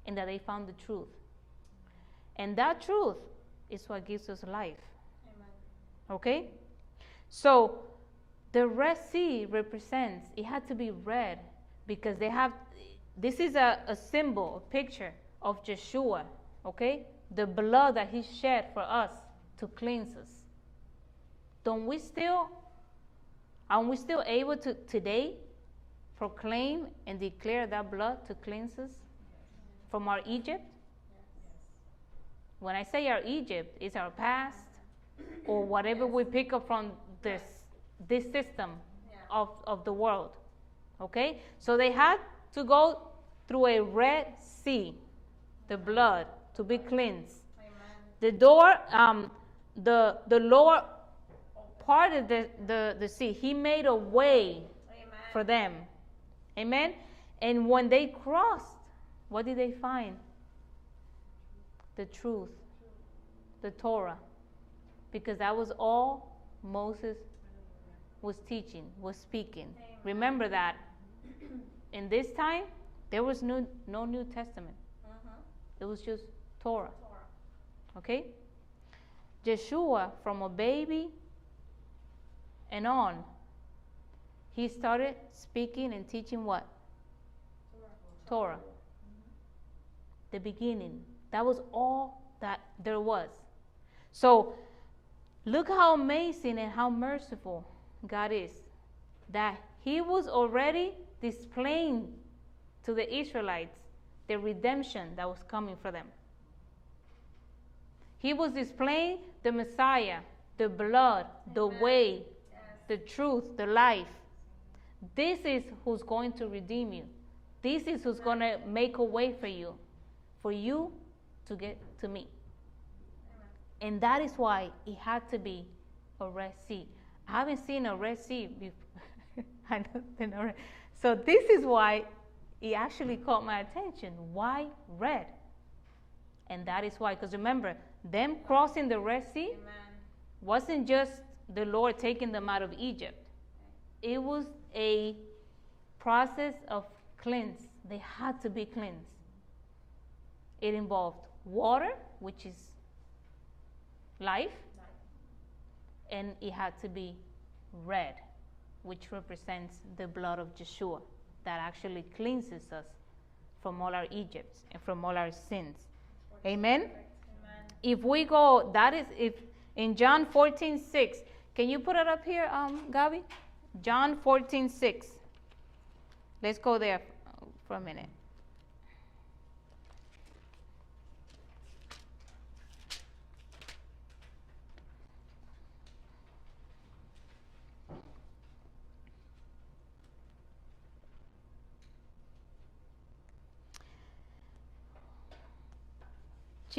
and that they found the truth. And that truth is what gives us life. Amen. Okay? So the Red Sea represents, it had to be red because they have, this is a, a symbol, a picture of Yeshua, okay? The blood that he shed for us to cleanse us. Don't we still, aren't we still able to today proclaim and declare that blood to cleanse us from our Egypt? When I say our Egypt, it's our past or whatever we pick up from this this system of, of the world. Okay? So they had to go through a red sea, the blood, to be cleansed. Amen. The door, um, the the lower part of the, the, the sea, he made a way Amen. for them. Amen. And when they crossed, what did they find? The truth, the Torah. Because that was all Moses was teaching, was speaking. Remember that in this time, there was no, no New Testament. Uh-huh. It was just Torah. Torah. Okay? Yeshua, from a baby and on, he started speaking and teaching what? Torah. Torah. Mm-hmm. The beginning. That was all that there was. So, look how amazing and how merciful God is. That He was already displaying to the Israelites the redemption that was coming for them. He was displaying the Messiah, the blood, the Amen. way, yes. the truth, the life. This is who's going to redeem you. This is who's going to make a way for you, for you to get to me. And that is why it had to be a Red Sea. I haven't seen a Red Sea before. so this is why it actually caught my attention. Why red? And that is why, because remember, them crossing the Red Sea Amen. wasn't just the Lord taking them out of Egypt. It was a process of cleanse. They had to be cleansed. It involved water, which is life, and it had to be red, which represents the blood of Yeshua that actually cleanses us from all our Egypts and from all our sins. Amen? Amen. If we go, that is if in John 14, 6, can you put it up here, um, Gabi? John 14, 6. Let's go there for a minute.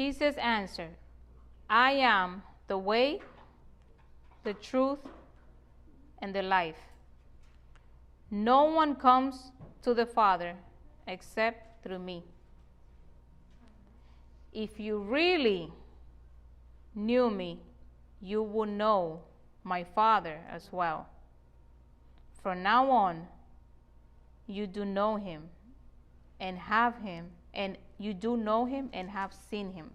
Jesus answered, I am the way, the truth, and the life. No one comes to the Father except through me. If you really knew me, you would know my Father as well. From now on, you do know him and have him and you do know him and have seen him.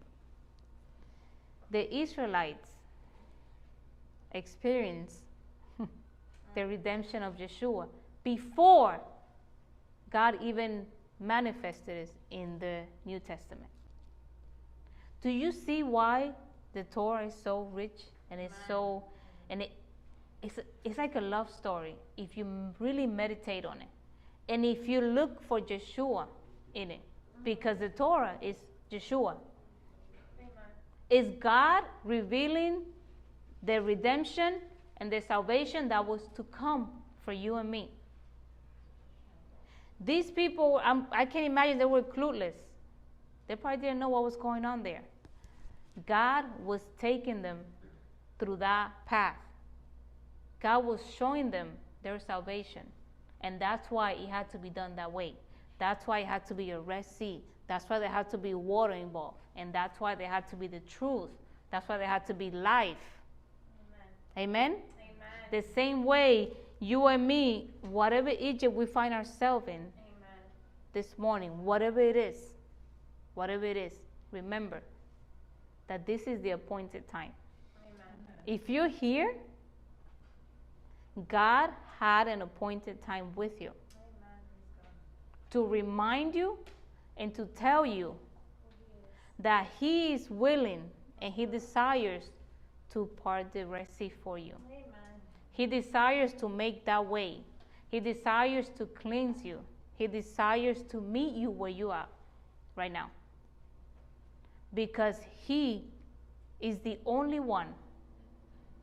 the Israelites experienced the redemption of Yeshua before God even manifested it in the New Testament. Do you see why the Torah is so rich and it's so and it it's, it's like a love story if you really meditate on it and if you look for Yeshua in it because the Torah is Yeshua. Is God revealing the redemption and the salvation that was to come for you and me? These people, I'm, I can not imagine they were clueless. They probably didn't know what was going on there. God was taking them through that path. God was showing them their salvation. And that's why it had to be done that way. That's why it had to be a Red Sea. That's why there had to be water involved. And that's why there had to be the truth. That's why there had to be life. Amen? Amen? Amen. The same way you and me, whatever Egypt we find ourselves in Amen. this morning, whatever it is, whatever it is, remember that this is the appointed time. If you're here, God had an appointed time with you to remind you and to tell you that He is willing and He desires to part the Red Sea for you. Amen. He desires to make that way. He desires to cleanse you. He desires to meet you where you are right now. Because He is the only one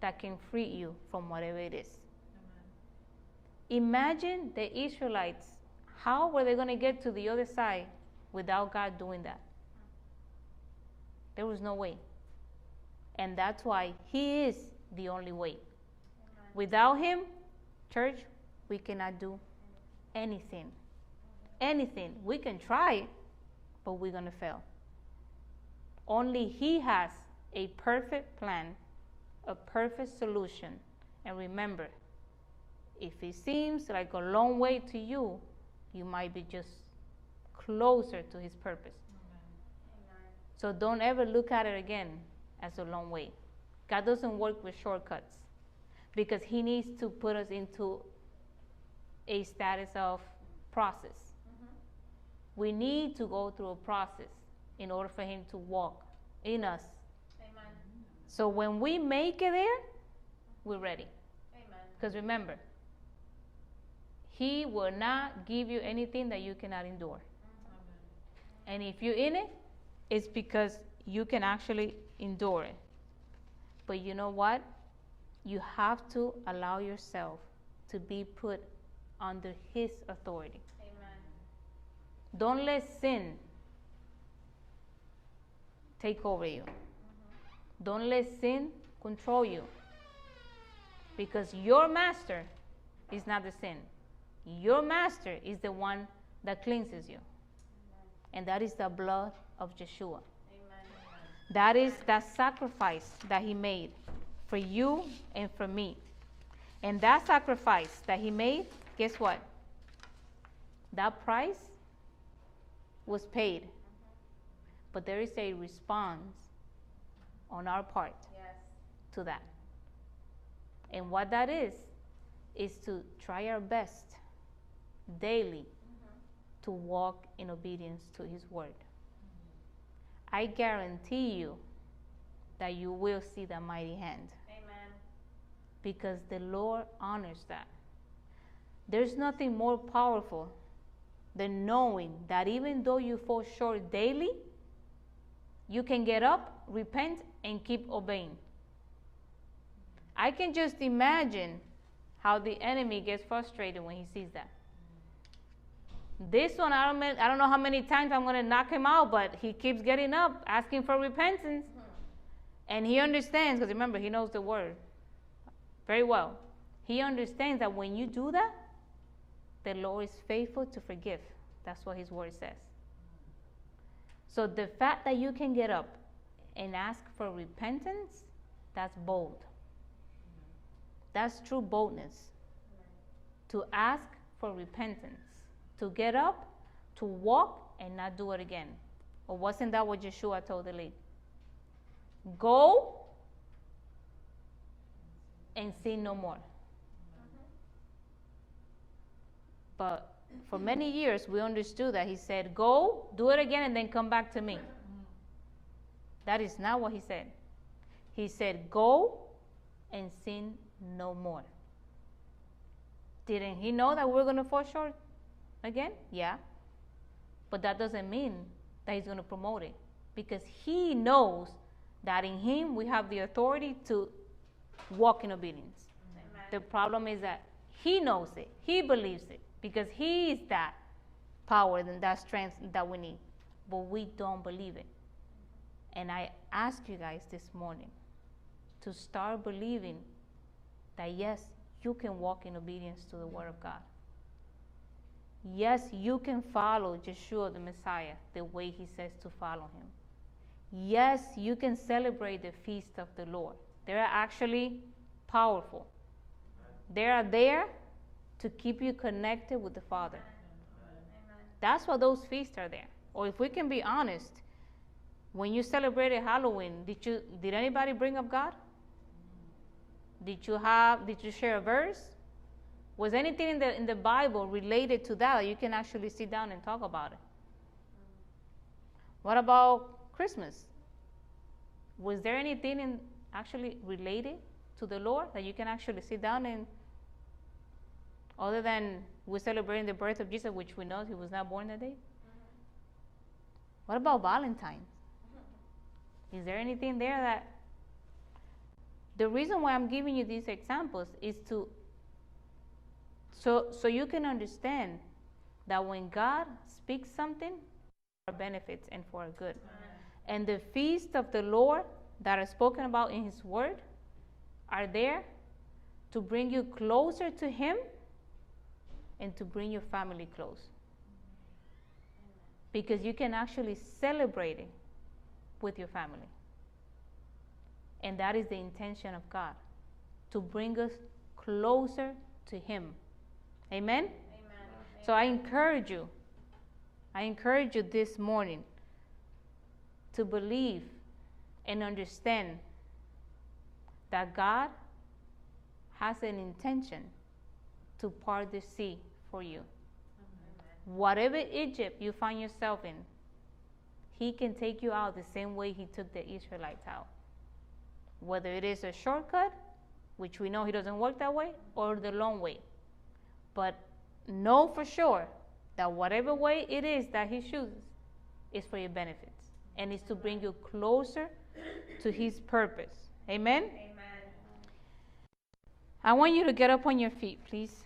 that can free you from whatever it is. Amen. Imagine the Israelites. How were they going to get to the other side without God doing that? There was no way. And that's why He is the only way. Without Him, church, we cannot do anything. Anything. We can try, but we're going to fail. Only He has a perfect plan, a perfect solution. And remember, if it seems like a long way to you, you might be just closer to His purpose. Amen. So don't ever look at it again as a long way. God doesn't work with shortcuts because He needs to put us into a status of process. Mm-hmm. We need to go through a process in order for Him to walk in us. Amen. So when we make it there, we're ready. Because remember, He will not give you anything that you cannot endure. And if you're in it, it's because you can actually endure it. But you know what? You have to allow yourself to be put under His authority. Amen. Don't let sin take over you. Mm-hmm. Don't let sin control you. Because your master is not the sin. Your master is the one that cleanses you. Amen. And that is the blood of Yeshua. That is that sacrifice that he made for you and for me. And that sacrifice that he made, guess what? That price was paid. But there is a response on our part yes. to that. And what that is, is to try our best daily mm-hmm. to walk in obedience to his word. I guarantee you that you will see the mighty hand. Amen. Because the Lord honors that. There's nothing more powerful than knowing that even though you fall short daily, you can get up, repent, and keep obeying. I can just imagine how the enemy gets frustrated when he sees that. This one, I don't, I don't know how many times I'm going to knock him out, but he keeps getting up, asking for repentance. And he understands, because remember, he knows the word very well. He understands that when you do that, the Lord is faithful to forgive. That's what his word says. So the fact that you can get up and ask for repentance, that's bold. That's true boldness. To ask for repentance to get up, to walk, and not do it again. Or wasn't that what Yeshua told the lady? Go and sin no more. But for many years, we understood that he said, Go, do it again, and then come back to me. That is not what he said. He said, Go and sin no more. Didn't he know that we're going to fall short again? Yeah. But that doesn't mean that he's going to promote it because he knows that in him we have the authority to walk in obedience. Amen. The problem is that he knows it, he believes it because he is that power and that strength that we need. But we don't believe it. And I ask you guys this morning to start believing that yes, you can walk in obedience to the Word of God. Yes, you can follow Yeshua the Messiah the way He says to follow Him. Yes, you can celebrate the feast of the Lord. They're actually powerful. They are there to keep you connected with the Father. That's why those feasts are there. Or if we can be honest, when you celebrated Halloween, did you did anybody bring up God? Did you have did you share a verse? Was anything in the in the Bible related to that? You can actually sit down and talk about it. What about Christmas? Was there anything in actually related to the Lord that you can actually sit down and other than we're celebrating the birth of Jesus, which we know he was not born that day? What about Valentine's? Is there anything there that the reason why I'm giving you these examples is to so so you can understand that when God speaks something for benefits and for good. And the feast of the Lord that are spoken about in his word are there to bring you closer to him and to bring your family close. Because you can actually celebrate it with your family. And that is the intention of God to bring us closer to Him. Amen? Amen? So I encourage you, I encourage you this morning to believe and understand that God has an intention to part the sea for you. Amen. Whatever Egypt you find yourself in, He can take you out the same way He took the Israelites out whether it is a shortcut, which we know he doesn't work that way, or the long way. But know for sure that whatever way it is that he chooses is for your benefits and is to bring you closer to his purpose. Amen? Amen. I want you to get up on your feet, please.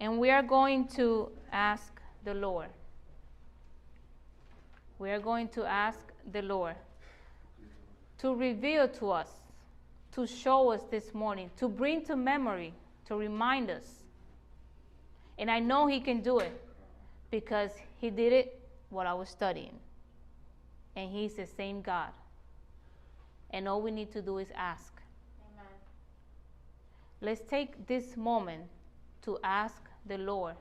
And we are going to ask the Lord. We are going to ask the Lord to reveal to us, to show us this morning, to bring to memory, to remind us. And I know He can do it because He did it while I was studying. And He's the same God. And all we need to do is ask. Amen. Let's take this moment to ask the Lord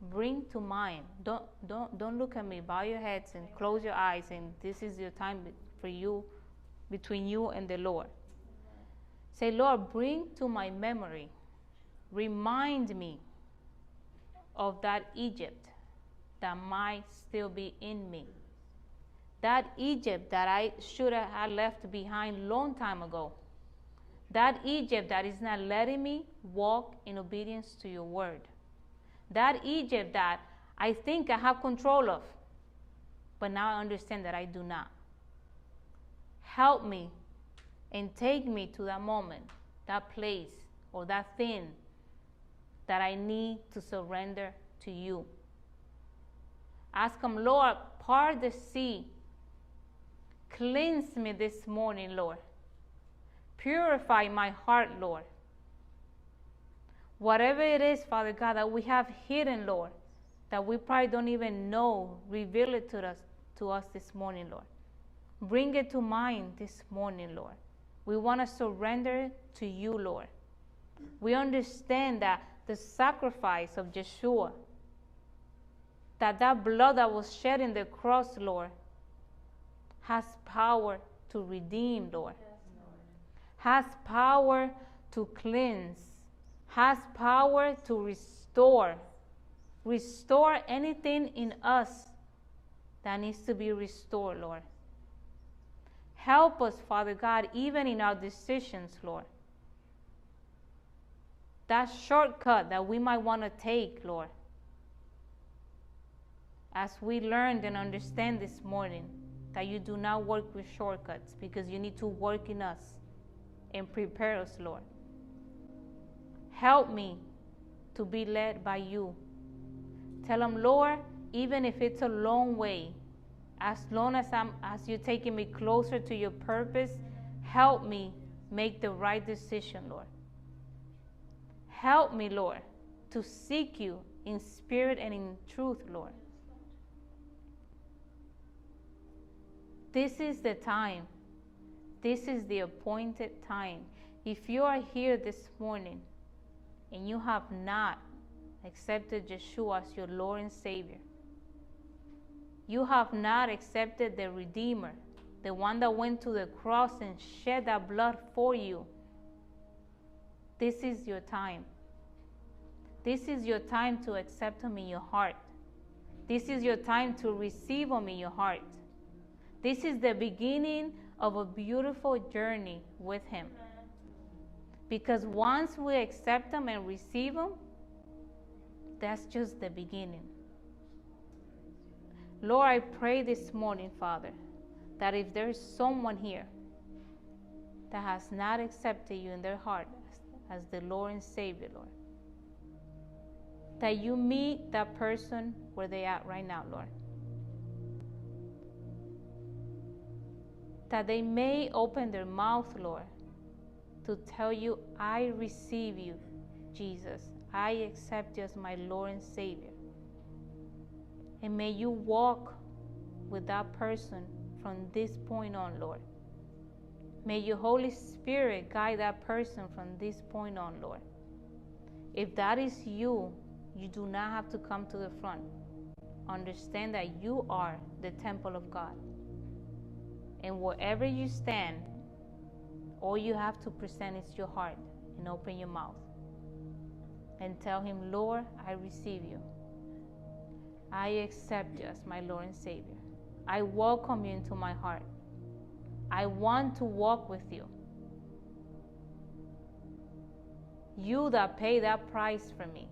bring to mind don't don't don't look at me bow your heads and close your eyes and this is your time for you between you and the lord say lord bring to my memory remind me of that egypt that might still be in me. That egypt that i should have left behind long time ago. That egypt that is not letting me walk in obedience to your word. That Egypt that I think I have control of, but now I understand that I do not. Help me and take me to that moment, that place, or that thing that I need to surrender to you. Ask Him, Lord, part the sea. Cleanse me this morning, Lord. Purify my heart, Lord. Whatever it is, Father God, that we have hidden, Lord, that we probably don't even know, reveal it to us, to us this morning, Lord. Bring it to mind this morning, Lord. We want to surrender to you, Lord. We understand that the sacrifice of Yeshua, that that blood that was shed in the cross, Lord, has power to redeem, Lord. Has power to cleanse. Has power to restore. Restore anything in us that needs to be restored, Lord. Help us, Father God, even in our decisions, Lord. That shortcut that we might want to take, Lord. As we learned and understand this morning, that you do not work with shortcuts because you need to work in us and prepare us, Lord. Help me to be led by you. Tell them, Lord, even if it's a long way, as long as I'm as you're taking me closer to your purpose, help me make the right decision, Lord. Help me, Lord, to seek you in spirit and in truth, Lord. This is the time. This is the appointed time. If you are here this morning and you have not accepted Yeshua as your Lord and Savior, you have not accepted the Redeemer, the one that went to the cross and shed that blood for you. This is your time. This is your time to accept Him in your heart. This is your time to receive Him in your heart. This is the beginning of a beautiful journey with Him. Because once we accept Him and receive Him, that's just the beginning. Lord, I pray this morning, Father, that if there's someone here that has not accepted you in their heart as, the Lord and Savior, Lord, that you meet that person where they at right now, Lord. That they may open their mouth, Lord, to tell you, I receive you, Jesus. I accept you as my Lord and Savior. And may you walk with that person from this point on, Lord. May your Holy Spirit guide that person from this point on, Lord. If that is you, you do not have to come to the front. Understand that you are the temple of God. And wherever you stand, all you have to present is your heart and open your mouth and tell Him, Lord, I receive you. I accept you as my Lord and Savior. I welcome you into my heart. I want to walk with you. You that pay that price for me.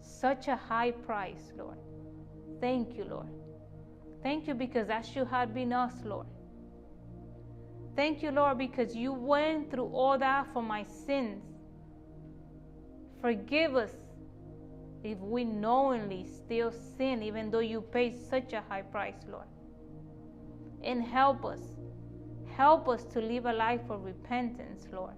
Such a high price, Lord. Thank you, Lord. Thank you because that should have been us, Lord. Thank you, Lord, because you went through all that for my sins. Forgive us if we knowingly still sin, even though you paid such a high price, Lord. And help us. Help us to live a life of repentance, Lord.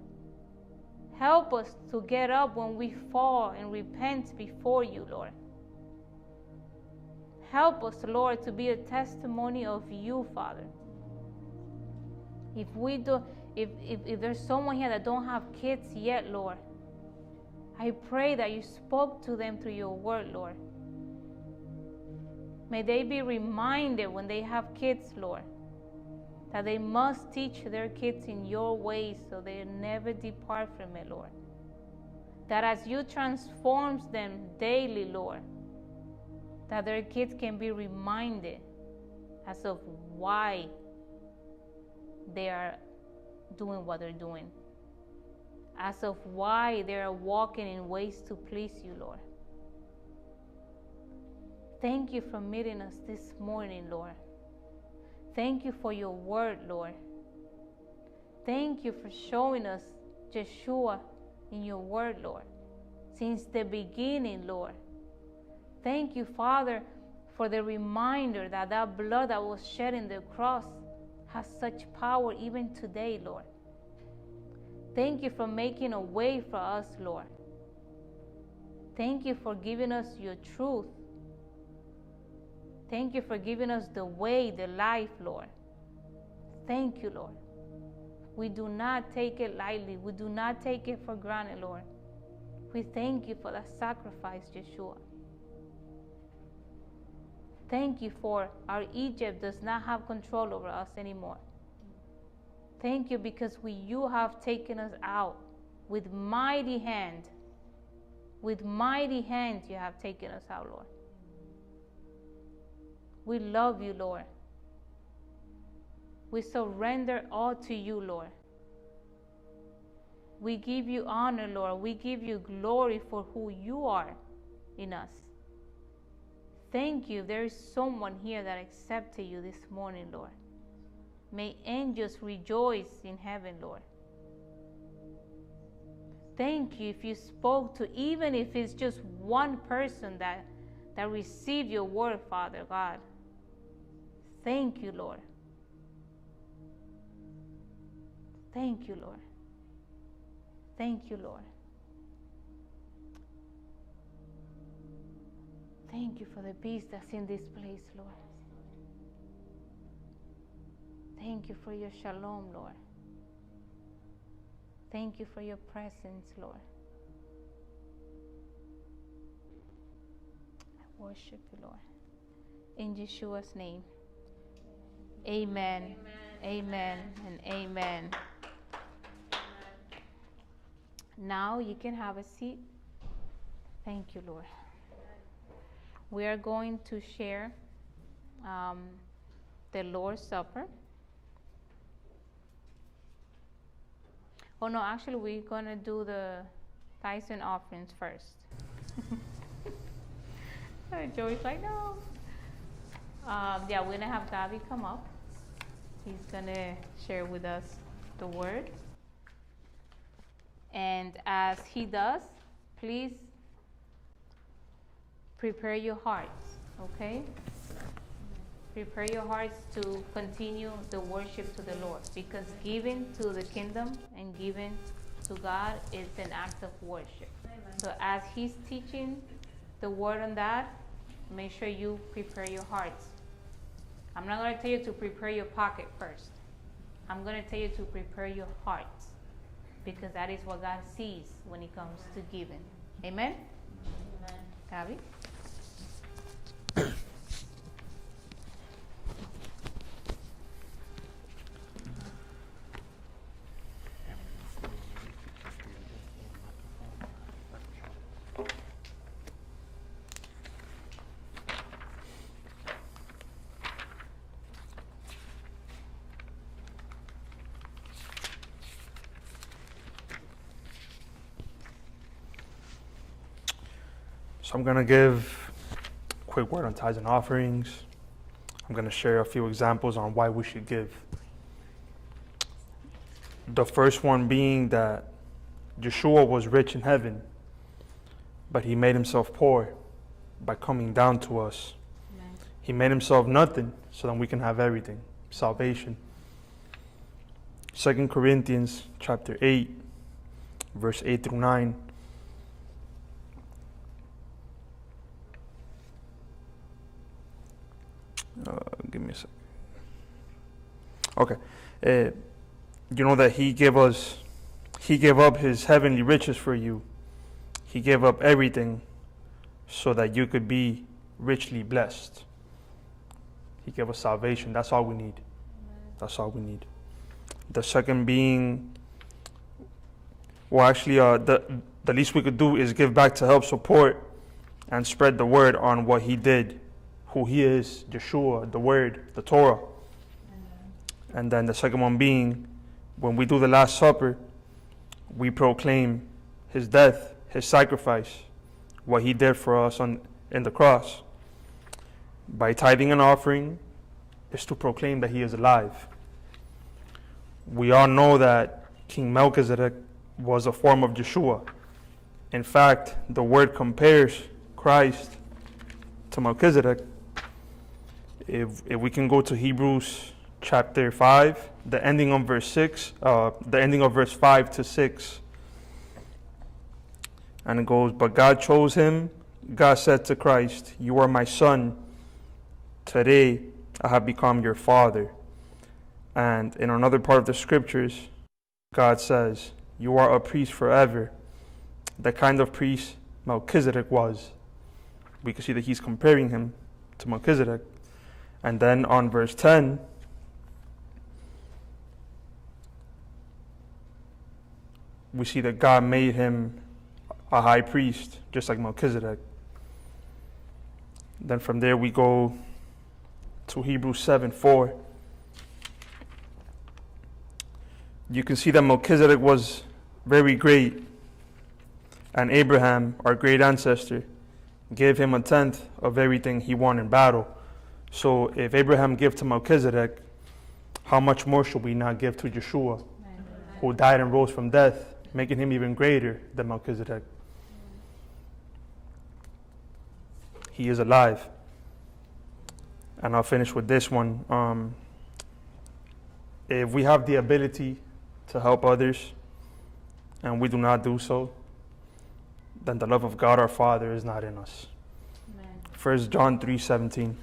Help us to get up when we fall and repent before you, Lord. Help us, Lord, to be a testimony of you, Father. If we do, if, if, if there's someone here that don't have kids yet, Lord, I pray that you spoke to them through your word, Lord. May they be reminded when they have kids, Lord, that they must teach their kids in your ways so they never depart from it, Lord. That as you transforms them daily, Lord, that their kids can be reminded as of why they are doing what they're doing as of why they are walking in ways to please you, Lord. Thank you for meeting us this morning, Lord. Thank you for your word, Lord. Thank you for showing us Yeshua in your word, Lord, since the beginning, Lord. Thank you, Father, for the reminder that that blood that was shed in the cross has such power even today, Lord. Thank you for making a way for us, Lord. Thank you for giving us your truth. Thank you for giving us the way, the life, Lord. Thank you, Lord. We do not take it lightly. We do not take it for granted, Lord. We thank you for the sacrifice, Yeshua. Thank you for our Egypt does not have control over us anymore. Thank you because we, you have taken us out with mighty hand. With mighty hand, you have taken us out, Lord. We love you, Lord. We surrender all to you, Lord. We give you honor, Lord. We give you glory for who you are in us. Thank you. There is someone here that accepted you this morning, Lord. May angels rejoice in heaven, Lord. Thank you if you spoke to, even if it's just one person that, that received your word, Father God. Thank you, Lord. Thank you, Lord. Thank you, Lord. Thank you for the peace that's in this place, Lord. Thank you for your shalom, Lord. Thank you for your presence, Lord. I worship you, Lord. In Yeshua's name. Amen. Amen, and amen. Now you can have a seat. Thank you, Lord. We are going to share um, the Lord's Supper. Oh no, actually, we're gonna do the tithes and offerings first. Joey's like, no. Um, yeah, we're gonna have Gabi come up. He's gonna share with us the word. And as he does, please prepare your hearts, okay? Prepare your hearts to continue the worship to the Lord because giving to the kingdom and giving to God is an act of worship. Amen. So as he's teaching the word on that, make sure you prepare your hearts. I'm not going to tell you to prepare your pocket first. I'm going to tell you to prepare your hearts because that is what God sees when it comes to giving. Amen? Amen. Gabi? So I'm going to give a quick word on tithes and offerings. I'm going to share a few examples on why we should give. The first one being that Yeshua was rich in heaven, but he made himself poor by coming down to us. Amen. He made himself nothing so that we can have everything salvation. 2 Corinthians chapter 8, verse 8 through 9. Uh, give me a second. Okay. Uh, you know that he gave us, he gave up his heavenly riches for you. He gave up everything so that you could be richly blessed. He gave us salvation. That's all we need. That's all we need. The second being, well, actually, uh, the the least we could do is give back to help support and spread the word on what he did who he is, Yeshua, the Word, the Torah. And then the second one being, when we do the Last Supper, we proclaim his death, his sacrifice, what he did for us on in the cross. By tithing and offering, is to proclaim that he is alive. We all know that King Melchizedek was a form of Yeshua. In fact, the word compares Christ to Melchizedek if, if we can go to Hebrews chapter 5, the ending of verse 6, uh, the ending of verse 5 to 6. And it goes, But God chose him. God said to Christ, You are my son. Today I have become your father. And in another part of the scriptures, God says, You are a priest forever. The kind of priest Melchizedek was. We can see that he's comparing him to Melchizedek. And then on verse 10, we see that God made him a high priest, just like Melchizedek. Then from there we go to Hebrews 7 4. You can see that Melchizedek was very great, and Abraham, our great ancestor, gave him a tenth of everything he won in battle. So if Abraham gave to Melchizedek, how much more should we not give to Yeshua, who died and rose from death, making him even greater than Melchizedek? He is alive. And I'll finish with this one. Um, if we have the ability to help others and we do not do so, then the love of God our Father is not in us. First John 3:17.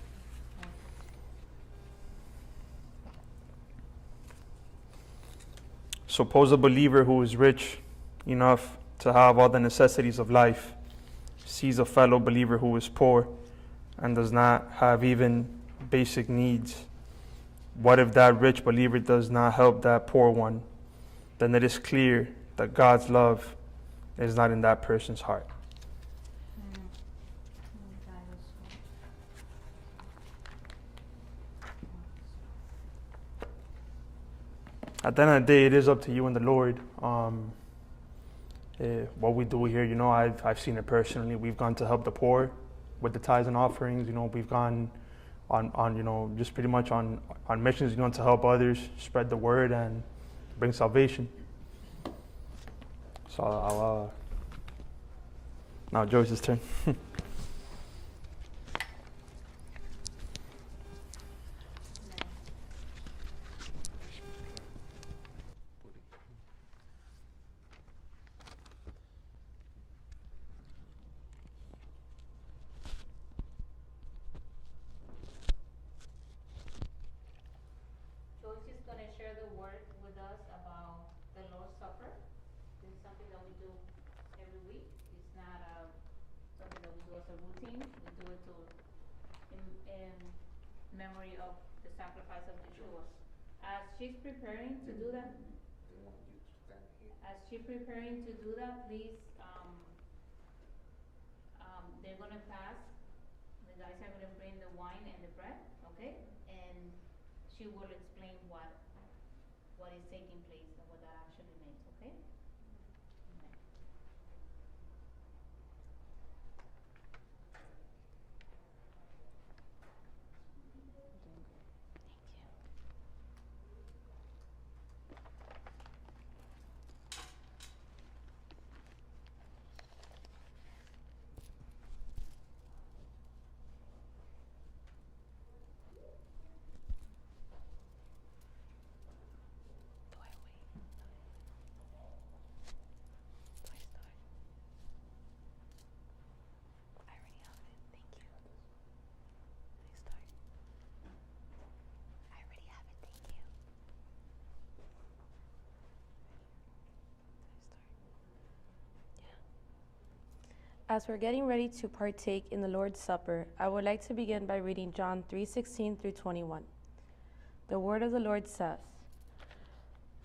Suppose a believer who is rich enough to have all the necessities of life sees a fellow believer who is poor and does not have even basic needs. What if that rich believer does not help that poor one? Then it is clear that God's love is not in that person's heart. At the end of the day, it is up to you and the Lord. Um, uh, what we do here, you know, I've, I've seen it personally. We've gone to help the poor with the tithes and offerings. You know, we've gone on, on you know, just pretty much on, on missions, you know, to help others, spread the word, and bring salvation. So I'll, uh, now Joyce's turn. Joyce is gonna share the word with us about the Lord's Supper. This is something that we do every week. It's not, uh, something that we do as a routine. We do it to, in, in memory of the sacrifice of Yeshua. As she's preparing to do that, as she's preparing to do that, please, um, um, they're gonna pass, the guys are gonna bring the wine and the bread, okay? And she will explain what is taking place and what that actually means, okay? Amen. As we're getting ready to partake in the Lord's Supper, I would like to begin by reading John 3:16 through 21. The word of the Lord says,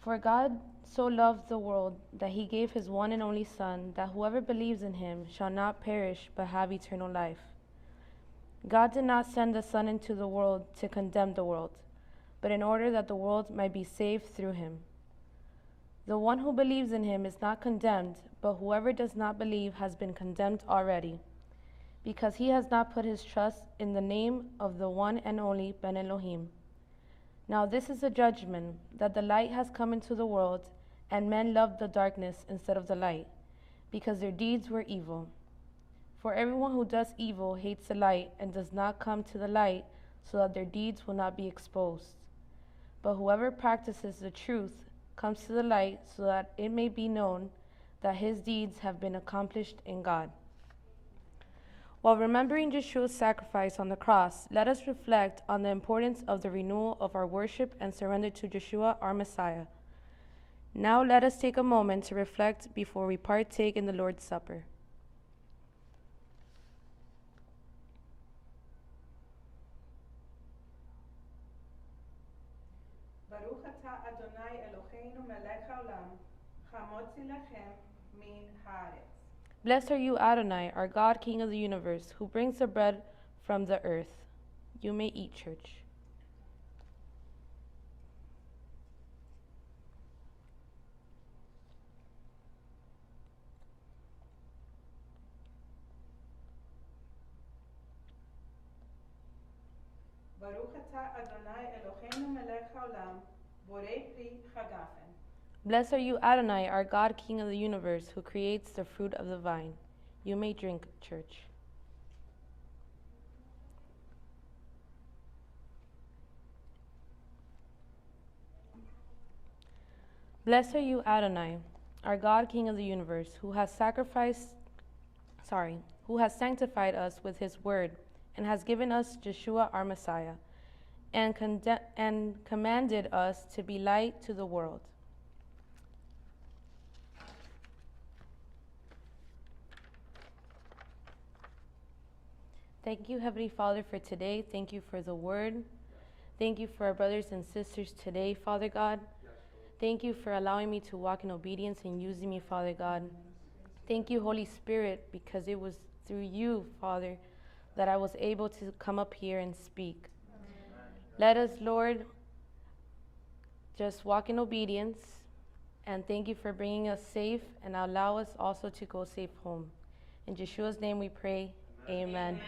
"For God so loved the world that he gave his one and only son, that whoever believes in him shall not perish but have eternal life." God did not send the son into the world to condemn the world, but in order that the world might be saved through him. The one who believes in him is not condemned, but whoever does not believe has been condemned already, because he has not put his trust in the name of the one and only Ben Elohim. Now this is the judgment that the light has come into the world, and men loved the darkness instead of the light, because their deeds were evil. For everyone who does evil hates the light and does not come to the light, so that their deeds will not be exposed. But whoever practices the truth comes to the light, so that it may be known that his deeds have been accomplished in God. While remembering Yeshua's sacrifice on the cross, let us reflect on the importance of the renewal of our worship and surrender to Yeshua, our Messiah. Now let us take a moment to reflect before we partake in the Lord's Supper. Blessed are you, Adonai, our God, King of the universe, who brings the bread from the earth. You may eat, church. Baruch Adonai Eloheinu melech haolam, borei Blessed are you, Adonai, our God, King of the universe, who creates the fruit of the vine. You may drink, church. Blessed are you, Adonai, our God, King of the universe, who has sacrificed, sorry, who has sanctified us with his word, and has given us Yeshua our Messiah, and, and commanded us to be light to the world. Thank you, Heavenly Father, for today. Thank you for the word. Thank you for our brothers and sisters today, Father God. Thank you for allowing me to walk in obedience and using me, Father God. Thank you, Holy Spirit, because it was through you, Father, that I was able to come up here and speak. Let us, Lord, just walk in obedience. And thank you for bringing us safe and allow us also to go safe home. In Yeshua's name we pray. Amen.